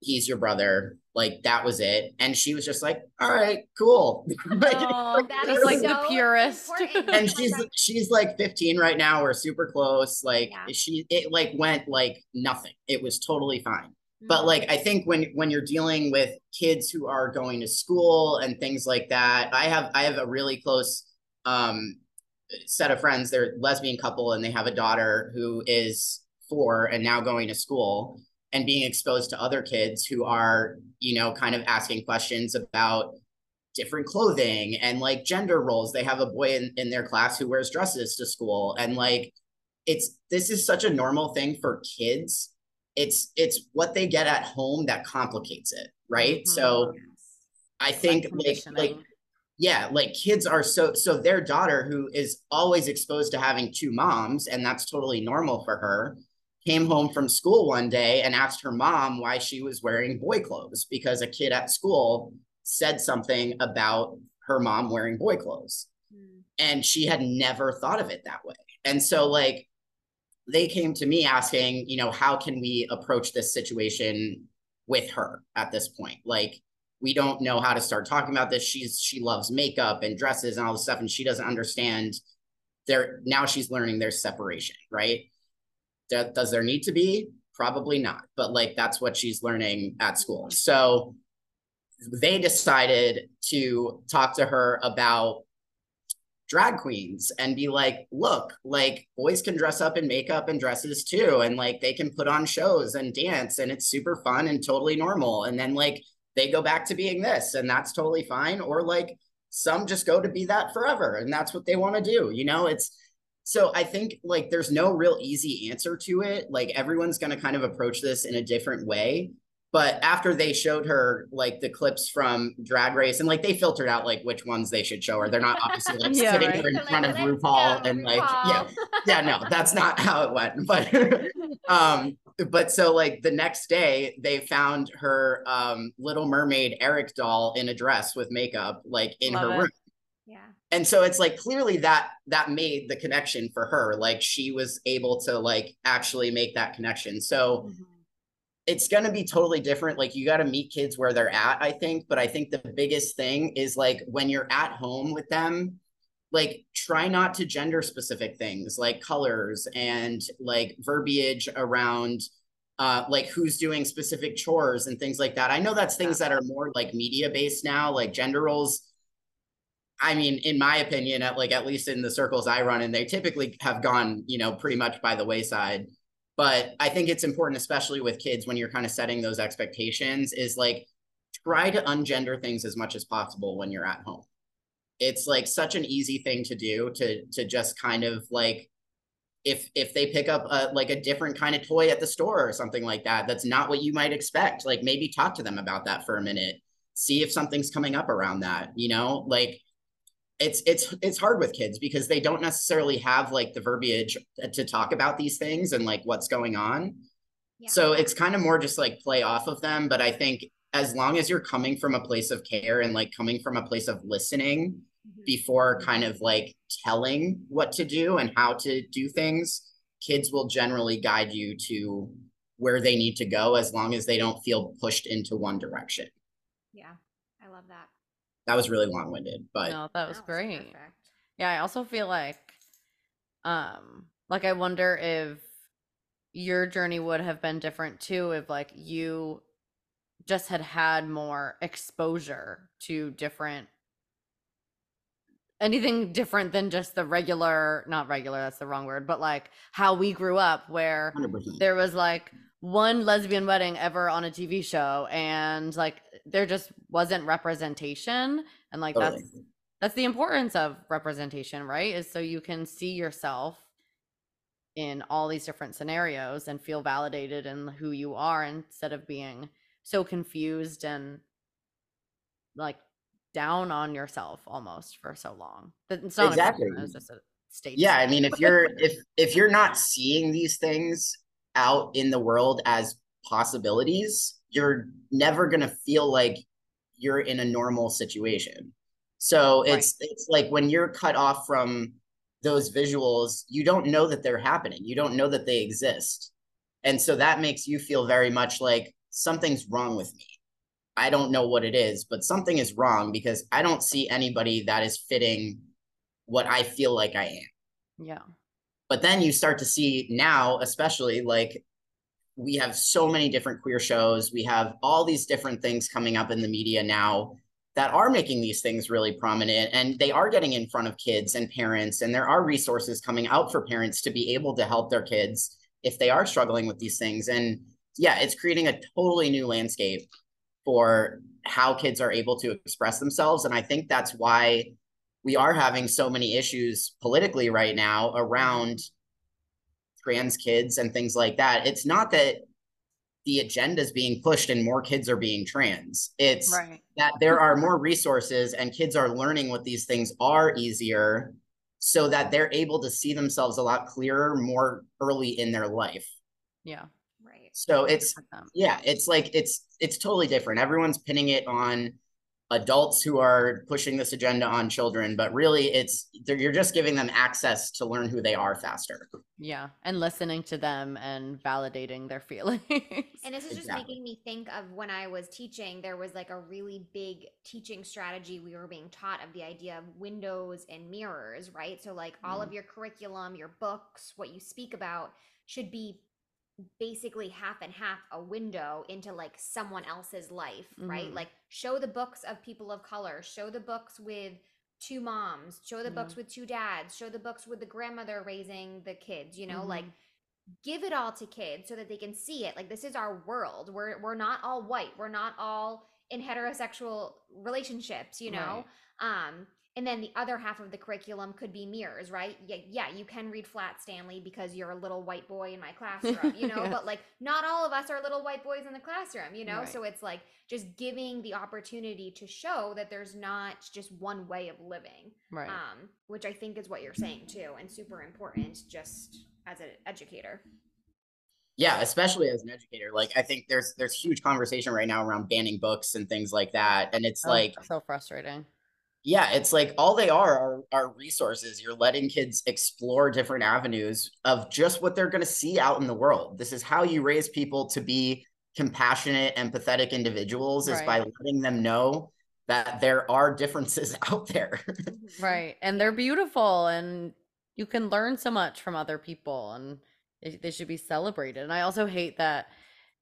he's your brother like that was it. And she was just like all right cool. <laughs> Like, Oh, That just is like the so purest. important. and she's like, she's like 15 right now. We're super close. Like Yeah. she it like went like nothing. It was totally fine. But mm, like i think when when you're dealing with kids who are going to school and things like that i have i have a really close um set of friends. They're a lesbian couple and they have a daughter who is four and now going to school and being exposed to other kids who are you know kind of asking questions about different clothing and like gender roles. They have a boy in, in their class who wears dresses to school. And like it's this is such a normal thing for kids. It's it's what they get at home that complicates it right? Mhm. so i think like like yeah like kids are so so their daughter who is always exposed to having two moms and that's totally normal for her came home from school one day and asked her mom why she was wearing boy clothes because a kid at school said something about her mom wearing boy clothes. Mm, and she had never thought of it that way. And so like they came to me asking you know how can we approach this situation with her at this point? Like we don't know how to start talking about this. She's she loves makeup and dresses and all this stuff and she doesn't understand there now she's learning there's separation right Does there need to be probably not but like that's what she's learning at school so they decided to talk to her about drag queens and be like, look, like boys can dress up in makeup and dresses too. And like they can put on shows and dance and it's super fun and totally normal. And then like they go back to being this and that's totally fine. Or like some just go to be that forever and that's what they want to do. You know, it's so I think like there's no real easy answer to it. Like everyone's going to kind of approach this in a different way. But after they showed her like the clips from Drag Race and like they filtered out like which ones they should show her, they're not obviously like <laughs> Yeah, sitting right. there in They're front like, of RuPaul go, and like yeah, yeah, no, that's not how it went. <laughs> But um, but so like the next day they found her um Little Mermaid Eric doll in a dress with makeup like in Love her it. room yeah. And so it's like clearly that that made the connection for her like she was able to like actually make that connection. So Mhm. it's going to be totally different like you got to meet kids where they're at i think but i think the biggest thing is like when you're at home with them like try not to gender specific things like colors and like verbiage around uh like who's doing specific chores and things like that. I know that's things that are more like media based now like gender roles I mean, in my opinion, at like at least in the circles I run in, they typically have gone, you know, pretty much by the wayside. But I think it's important, especially with kids, when you're kind of setting those expectations, is like try to ungender things as much as possible when you're at home. It's like such an easy thing to do to to just kind of like if if they pick up a like a different kind of toy at the store or something like that, that's not what you might expect. Like maybe talk to them about that for a minute. See if something's coming up around that, you know, like it's it's it's hard with kids because they don't necessarily have like the verbiage to talk about these things and like what's going on. Yeah. So it's kind of more just like play off of them. But I think as long as you're coming from a place of care and like coming from a place of listening Mhm. before kind of like telling what to do and how to do things, kids will generally guide you to where they need to go as long as they don't feel pushed into one direction. Yeah. I love that. That was really long winded, but no, that was That great. perfect. Yeah, I also feel like um like I wonder if your journey would have been different too if like you just had had more exposure to different anything different than just the regular not regular that's the wrong word but like how we grew up where 100%. there was like one lesbian wedding ever on a TV show and like there just wasn't representation and like Totally. that's that's the importance of representation right is so you can see yourself in all these different scenarios and feel validated in who you are instead of being so confused and like down on yourself almost for so long But it's not Exactly. it's just a state yeah i mean if you're if if you're not seeing these things out in the world as possibilities you're never going to feel like you're in a normal situation. So Right. it's it's like when you're cut off from those visuals you don't know that they're happening. You don't know that they exist. And so that makes you feel very much like something's wrong with me. I don't know what it is but something is wrong because i don't see anybody that is fitting what i feel like i am. Yeah. But then you start to see now especially like we have so many different queer shows. We have all these different things coming up in the media now that are making these things really prominent and they are getting in front of kids and parents and there are resources coming out for parents to be able to help their kids if they are struggling with these things. And yeah it's creating a totally new landscape for how kids are able to express themselves. And i think that's why we are having so many issues politically right now around trans kids and things like that. It's not that the agenda is being pushed and more kids are being trans. It's right that there are more resources and kids are learning what these things are easier so that they're able to see themselves a lot clearer more early in their life. yeah Right. So it's 100%. yeah, it's like it's it's totally different. Everyone's pinning it on adults who are pushing this agenda on children, but really it's they're- you're just giving them access to learn who they are faster. Yeah, and listening to them and validating their <laughs> feelings. And this is just Exactly. making me think of when I was teaching, there was like a really big teaching strategy we were being taught of the idea of windows and mirrors, right? So, like, all mm-hmm. of your curriculum, your books, what you speak about should be basically half and half a window into like someone else's life, right? Mhm. Like, show the books of people of color, show the books with two moms, show the Yeah. books with two dads, show the books with the grandmother raising the kids, you know, Mhm. like give it all to kids so that they can see it like this is our world we're we're not all white we're not all in heterosexual relationships you know um and then the other half of the curriculum could be mirrors right yeah yeah you can read flat stanley because you're a little white boy in my classroom you <laughs> know Yeah. but like not all of us are little white boys in the classroom you know Right. so it's like just giving the opportunity to show that there's not just one way of living right. um which i think is what you're saying too and super important just as an educator Yeah, especially as an educator. Like I think there's there's huge conversation right now around banning books and things like that. And it's Oh, like so frustrating. Yeah, it's like all they are are are resources. You're letting kids explore different avenues of just what they're going to see out in the world. This is how you raise people to be compassionate, empathetic individuals is by letting them know that there are differences <laughs> out there. Right. And they're beautiful and you can learn so much from other people and they should be celebrated. And I also hate that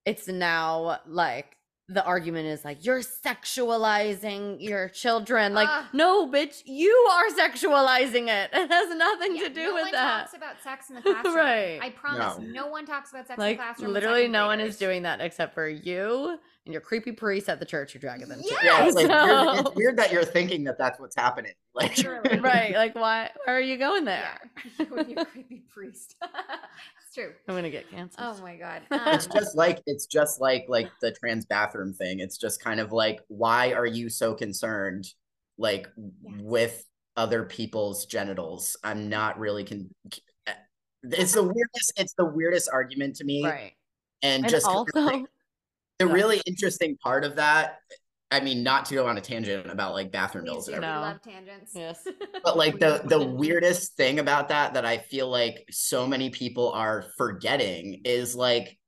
it's now like the argument is like you're sexualizing your children. Like, Ah. no, bitch, you are sexualizing it. <laughs> It has nothing Yeah, to do no with one that. talks about sex in the <laughs> classroom. Right. I promise. No. No, one talks about sex in the classroom. with literally second no one is doing that except for you and your creepy priest at the church you're dragging them to. yeah, it's like weird, So- it's <laughs> weird that you're thinking that that's what's happening. Like right. Like why why are you going there? Yeah. You and your creepy priest. It's true. I'm gonna get canceled. Oh my god. <laughs> it's Um, just like it's just like like the trans bathroom thing it's just kind of like why are you so concerned like Yes. with other people's genitals i'm not really con- it's the weirdest it's the weirdest argument to me right. and, And just kind of also like, <laughs> the yeah. really interesting part of that i mean not to go on a tangent about like bathroom please bills do. and We No. love tangents. Yes. <laughs> but like the the <laughs> weirdest thing about that that I feel like so many people are forgetting is like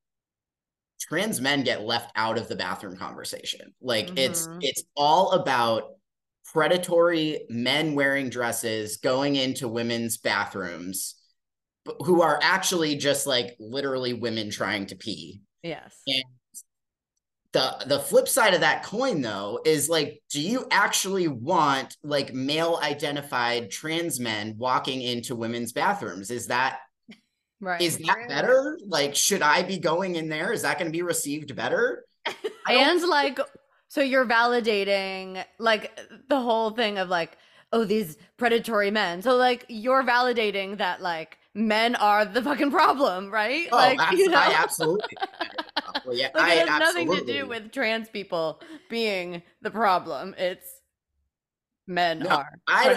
trans men get left out of the bathroom conversation. Like it's Mhm. it's all about predatory men wearing dresses going into women's bathrooms who are actually just like literally women trying to pee yes. The the flip side of that coin though is like do you actually want like male identified trans men walking into women's bathrooms is that Right. is that better like should i be going in there is that going to be received better <laughs> and like So you're validating like the whole thing of like, oh, these predatory men. So like you're validating that like men are the fucking problem, right? Oh, like abs- <laughs> you know, I absolutely. <laughs> Well, yeah, like I it has nothing to do with trans people being the problem. It's men No, are I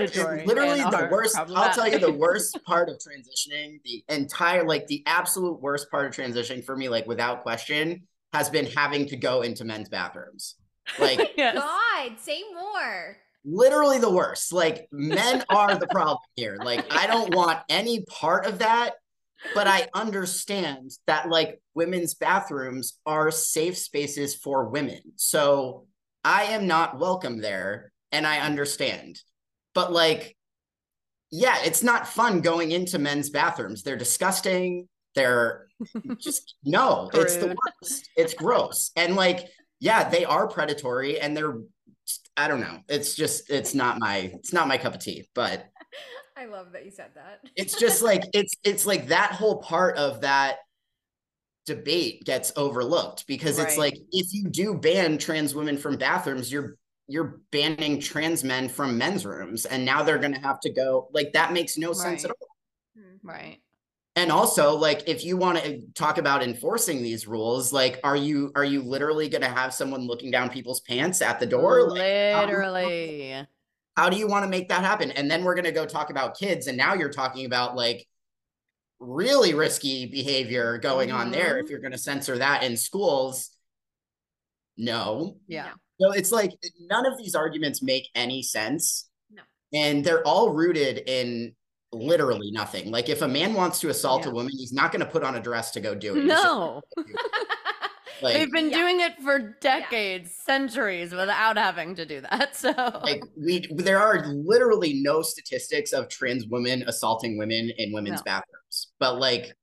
literally and the are worst. I'll tell you the worst <laughs> part of transitioning. The entire, like the absolute worst part of transitioning for me, like without question, has been having to go into men's bathrooms. Like <laughs> yes. God, say more. literally the worst. Like men are the problem here. Like I don't want any part of that. But I understand that like women's bathrooms are safe spaces for women. So I am not welcome there and I understand. But like yeah, it's not fun going into men's bathrooms. They're disgusting. They're <laughs> just no, it's the worst. It's gross. And like yeah, they are predatory and they're I don't know. It's just it's not my it's not my cup of tea, but <laughs> I love that you said that. it's just like <laughs> it's it's like that whole part of that debate gets overlooked because it's like if you do ban trans women from bathrooms, you're you're banning trans men from men's rooms and now they're going to have to go like that makes no sense at Right. all. Hmm. Right. And also like if you want to eh, talk about enforcing these rules, like are you are you literally going to have someone looking down people's pants at the door? Like, how do you- Literally. Um, how do you want to make that happen? And then we're going to go talk about kids and now you're talking about like really risky behavior going on there mm-hmm. if you're going to censor that in schools. No. Yeah. so it's like none of these arguments make any sense. No. and they're all rooted in literally nothing. Like if a man wants to assault Yeah. a woman he's not going to put on a dress to go do it. No. <laughs> like, They've been Yeah. doing it for decades, centuries without having to do that. <laughs> So like we there are literally no statistics of trans women assaulting women in women's No. bathrooms but like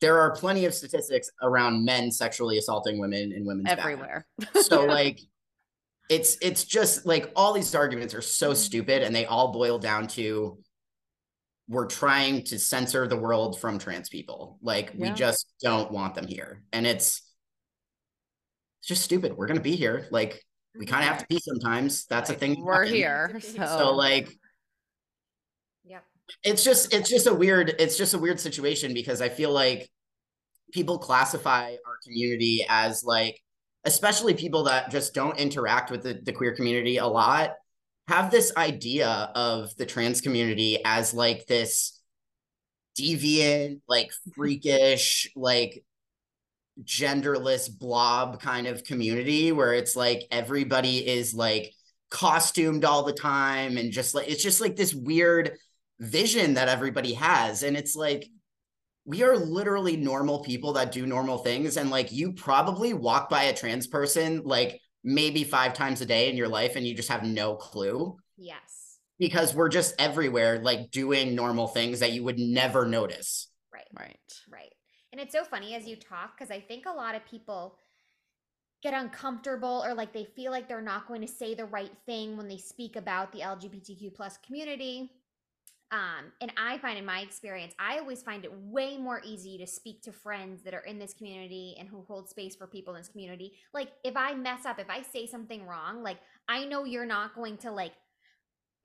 there are plenty of statistics around men sexually assaulting women in women's everywhere. bathrooms. <laughs> so like it's it's just like all these arguments are so mm-hmm. stupid and they all boil down to we're trying to censor the world from trans people like we just don't want them here and it's it's just stupid we're going to be here like we kind of have to pee sometimes that's Like, a thing We're happens. here. So, So, so like Yep. it's just it's just a weird it's just a weird situation because i feel like people classify our community as like especially people that just don't interact with the, the queer community a lot have this idea of the trans community as like this deviant like <laughs> freakish like genderless blob kind of community where it's like everybody is like costumed all the time and just like it's just like this weird vision that everybody has and it's like we are literally normal people that do normal things and like you probably walk by a trans person like maybe 5 times a day in your life and you just have no clue Yes. because we're just everywhere like doing normal things that you would never notice Right. right. And it's so funny as you talk because I think a lot of people get uncomfortable or like they feel like they're not going to say the right thing when they speak about the LGBTQ plus community. Um, and I find in my experience, I always find it way more easy to speak to friends that are in this community and who hold space for people in this community. Like if I mess up, if I say something wrong, like I know you're not going to like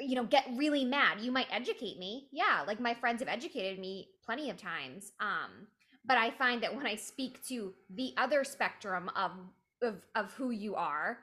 you know get really mad you might educate me yeah like my friends have educated me plenty of times um but i find that when i speak to the other spectrum of of, of who you are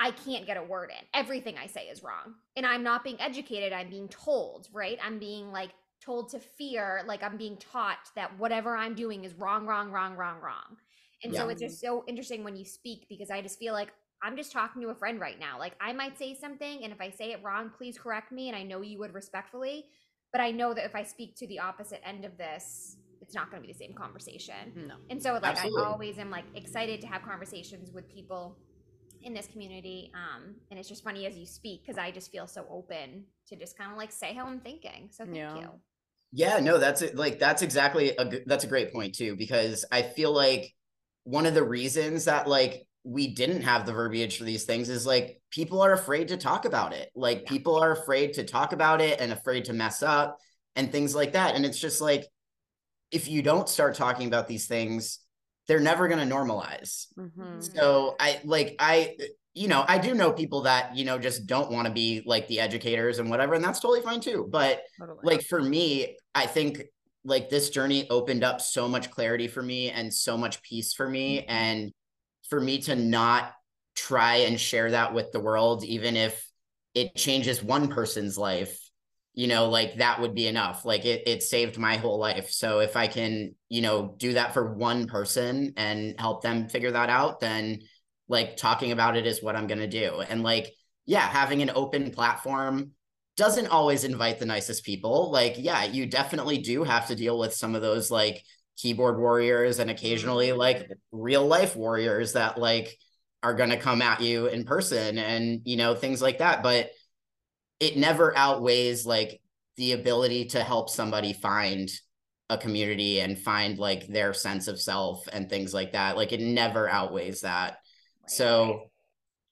i can't get a word in. Everything i say is wrong. And i'm not being educated. I'm being told right? I'm being like told to fear like i'm being taught that whatever i'm doing is wrong wrong wrong wrong wrong. And so it's just so interesting when you speak because i just feel like I'm just talking to a friend right now. Like I might say something and if I say it wrong, please correct me and I know you would respectfully, but I know that if I speak to the opposite end of this, it's not going to be the same conversation. No. And so like Absolutely. I always am like excited to have conversations with people in this community um and it's just funny as you speak cuz I just feel so open to just kind of like say how I'm thinking. So thank Yeah. you. Yeah, no, that's it. Like that's exactly a good, that's a great point too because I feel like one of the reasons that like we didn't have the verbiage for these things is like people are afraid to talk about it. Like Yeah. people are afraid to talk about it and afraid to mess up and things like that. And it's just like if you don't start talking about these things, they're never going to normalize. Mhm. So I like I you know, I do know people that, you know, just don't want to be like the educators and whatever and that's totally fine too. But Totally. like for me, I think like this journey opened up so much clarity for me and so much peace for me and for me to not try and share that with the world even if it changes one person's life you know like that would be enough. Like it it saved my whole life. So if i can you know do that for one person and help them figure that out then like talking about it is what i'm going to do. And like yeah having an open platform doesn't always invite the nicest people. Like yeah you definitely do have to deal with some of those like keyboard warriors and occasionally like real life warriors that like are going to come at you in person and you know things like that. But it never outweighs like the ability to help somebody find a community and find like their sense of self and things like that like it never outweighs that so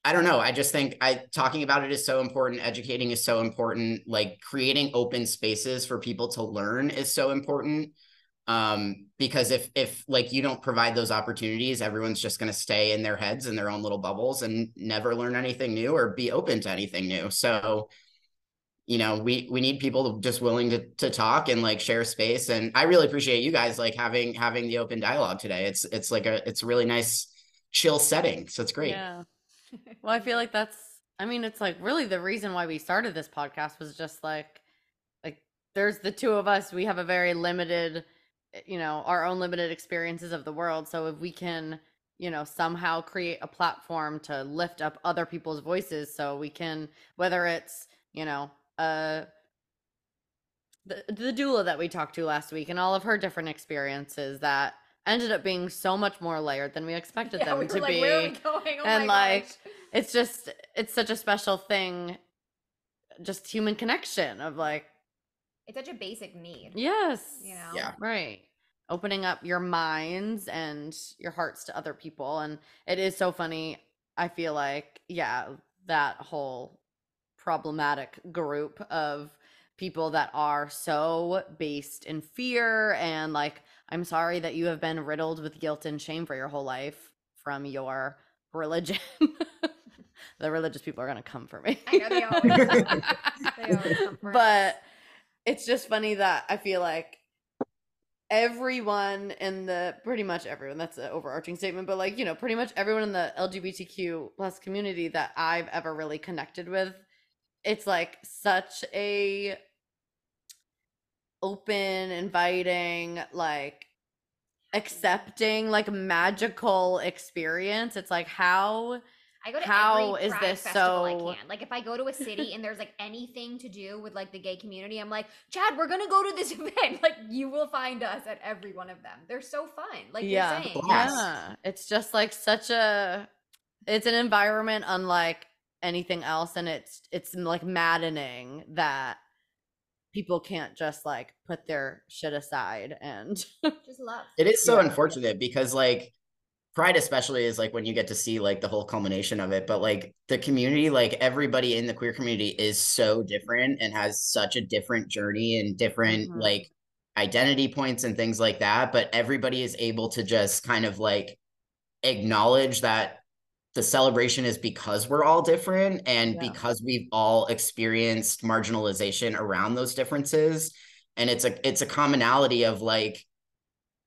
I don't know. I just think I talking about it is so important. Educating is so important. Like creating open spaces for people to learn is so important. Um, because if if like you don't provide those opportunities, everyone's just going to stay in their heads in their own little bubbles and never learn anything new or be open to anything new. So, you know, we we need people just willing to to talk and like share space. And I really appreciate you guys like having having the open dialogue today. It's it's like a it's a really nice chill setting. So it's great. Yeah. <laughs> Well, I feel like that's I mean, it's like really the reason why we started this podcast was just like like there's the two of us, we have a very limited you know, our own limited experiences of the world. So if we can, you know, somehow create a platform to lift up other people's voices so we can whether it's, you know, uh the, the doula that we talked to last week and all of her different experiences that ended up being so much more layered than we expected Yeah, them we were to like, be where are we going? Oh and, my like, gosh. it's just it's such a special thing just human connection of like it's such a basic need. yes You know? Yeah. right opening up your minds and your hearts to other people and it is so funny i feel like yeah that whole problematic group of people that are so based in fear and like i'm sorry that you have been riddled with guilt and shame for your whole life from your religion. <laughs> The religious people are going to come for me. I know they always They always come for <laughs> us. but it's just funny that I feel like everyone in the pretty much everyone that's an overarching statement but like you know pretty much everyone in the lgbtq plus community that i've ever really connected with it's like such a open inviting like mm-hmm. accepting like magical experience it's like how I go to How every is this festival so- I can. Like if I go to a <laughs> city and there's like anything to do with like the gay community, I'm like, Chad, we're gonna go to this <laughs> event. Like you will find us at every one of them. They're so fun. Like yeah you're saying. Yeah it's just like such a it's an environment unlike anything else and it's it's like maddening that people can't just like put their shit aside and <laughs> Just love. It is so Yeah. unfortunate because like Pride especially is like when you get to see like the whole culmination of it, but like the community, like everybody in the queer community is so different and has such a different journey and different Mhm. like identity points and things like that, but everybody is able to just kind of like acknowledge that the celebration is because we're all different and Yeah. because we've all experienced marginalization around those differences and it's a it's a commonality of like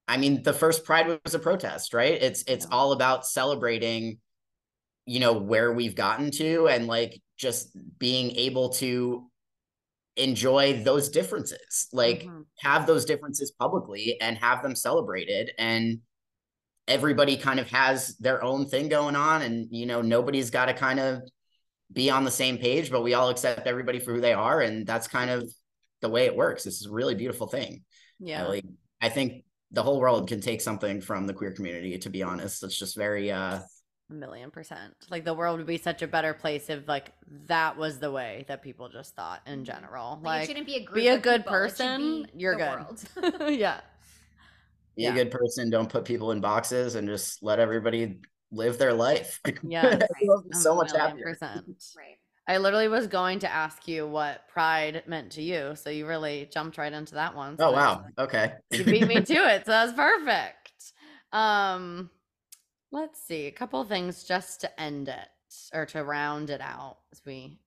I mean, the first Pride was a protest, right? It's it's all about celebrating, you know, where we've gotten to and like just being able to enjoy those differences, like Mhm. have those differences publicly and have them celebrated. And everybody kind of has their own thing going on, and you know, nobody's got to kind of be on the same page, but we all accept everybody for who they are, and that's kind of the way it works. This is a really beautiful thing. yeah Like I think the whole world can take something from the queer community, to be honest. It's just very uh a million percent like the world would be such a better place if like that was the way that people just thought in general Like, like, it shouldn't be a group. be a good people, person, you're the good. world. <laughs> yeah be Yeah. a good person, don't put people in boxes and just let everybody live their life. <laughs> yeah so much million happier. percent. right. I literally was going to ask you what pride meant to you, so you really jumped right into that one. so Oh that was wow. Okay. <laughs> You beat me <laughs> to it, so that's perfect. Um, let's see, a couple things just to end it or to round it out as we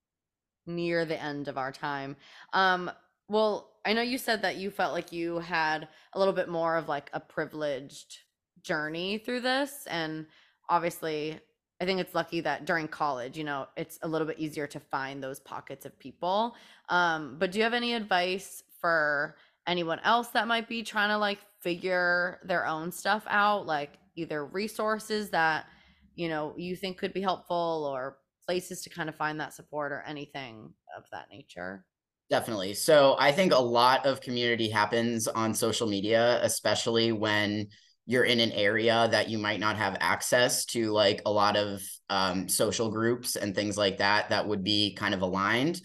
near the end of our time. Um, well, I know you said that you felt like you had a little bit more of like a privileged journey through this and obviously I think it's lucky that during college, you know, it's a little bit easier to find those pockets of people. Um, but do you have any advice for anyone else that might be trying to like figure their own stuff out, like either resources that, you know, you think could be helpful or places to kind of find that support or anything of that nature? Definitely. So I think a lot of community happens on social media, especially when you're in an area that you might not have access to like a lot of um, social groups and things like that that would be kind of aligned.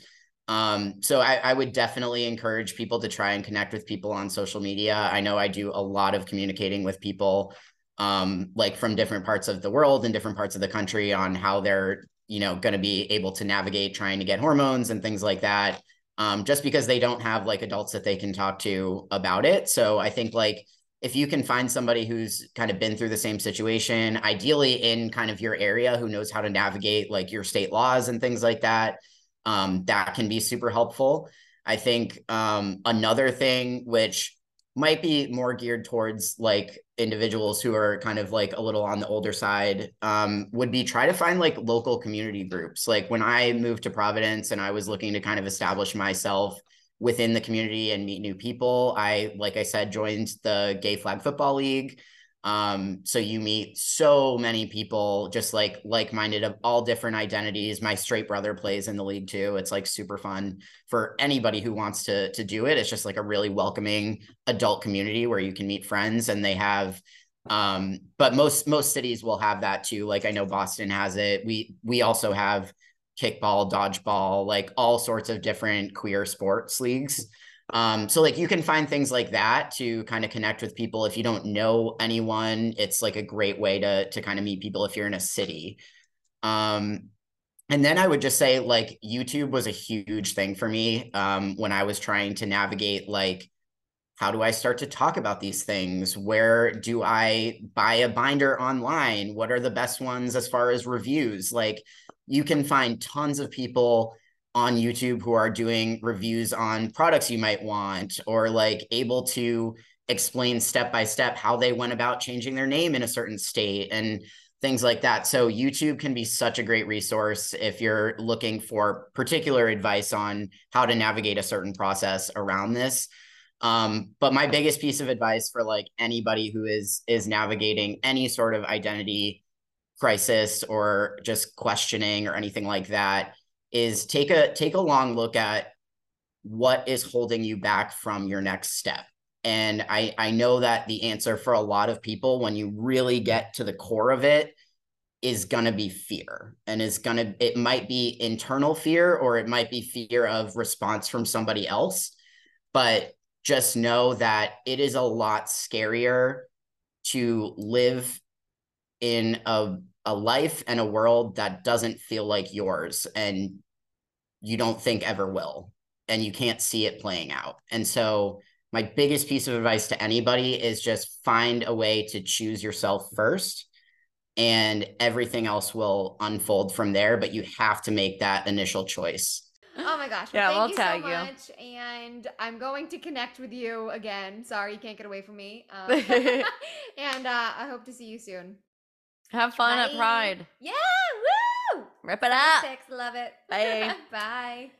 Um, so I, I, would definitely encourage people to try and connect with people on social media. I know i do a lot of communicating with people um, like from different parts of the world and different parts of the country on how they're you know going to be able to navigate trying to get hormones and things like that um, just because they don't have like adults that they can talk to about it so i think like if you can find somebody who's kind of been through the same situation, ideally in kind of your area who knows how to navigate like your state laws and things like that, um, that can be super helpful. I think um, another thing which might be more geared towards like individuals who are kind of like a little on the older side um, would be try to find like local community groups. Like when I moved to Providence and I was looking to kind of establish myself within the community and meet new people. I, like I said, joined the Gay Flag Football League. Um, so you meet so many people, just like like-minded of all different identities. My straight brother plays in the league too. It's like super fun for anybody who wants to to do it. It's just like a really welcoming adult community where you can meet friends and they have um but most most cities will have that too like i know boston has it we we also have kickball, dodgeball, like all sorts of different queer sports leagues. Um, so like you can find things like that to kind of connect with people. If you don't know anyone, it's like a great way to to kind of meet people if you're in a city. Um, and then I would just say like YouTube was a huge thing for me um, when I was trying to navigate like how do I start to talk about these things? Where do I buy a binder online? What are the best ones as far as reviews? Like you can find tons of people on YouTube who are doing reviews on products you might want or like able to explain step by step how they went about changing their name in a certain state and things like that. So YouTube can be such a great resource if you're looking for particular advice on how to navigate a certain process around this. Um, but my biggest piece of advice for like anybody who is is navigating any sort of identity crisis or just questioning or anything like that is take a take a long look at what is holding you back from your next step. And i i know that the answer for a lot of people when you really get to the core of it is going to be fear. And is going to it might be internal fear or it might be fear of response from somebody else. But just know that it is a lot scarier to live in a a life and a world that doesn't feel like yours and you don't think ever will and you can't see it playing out. And so my biggest piece of advice to anybody is just find a way to choose yourself first and everything else will unfold from there but you have to make that initial choice. Oh my gosh. Well, yeah, we'll thank you tag so much. You. And I'm going to connect with you again. Sorry, you can't get away from me. <laughs> Um, <laughs> and uh, I hope to see you soon. Have fun Bye. at Pride. Yeah, woo! Rip it up. Six, love it. Bye. <laughs> Bye.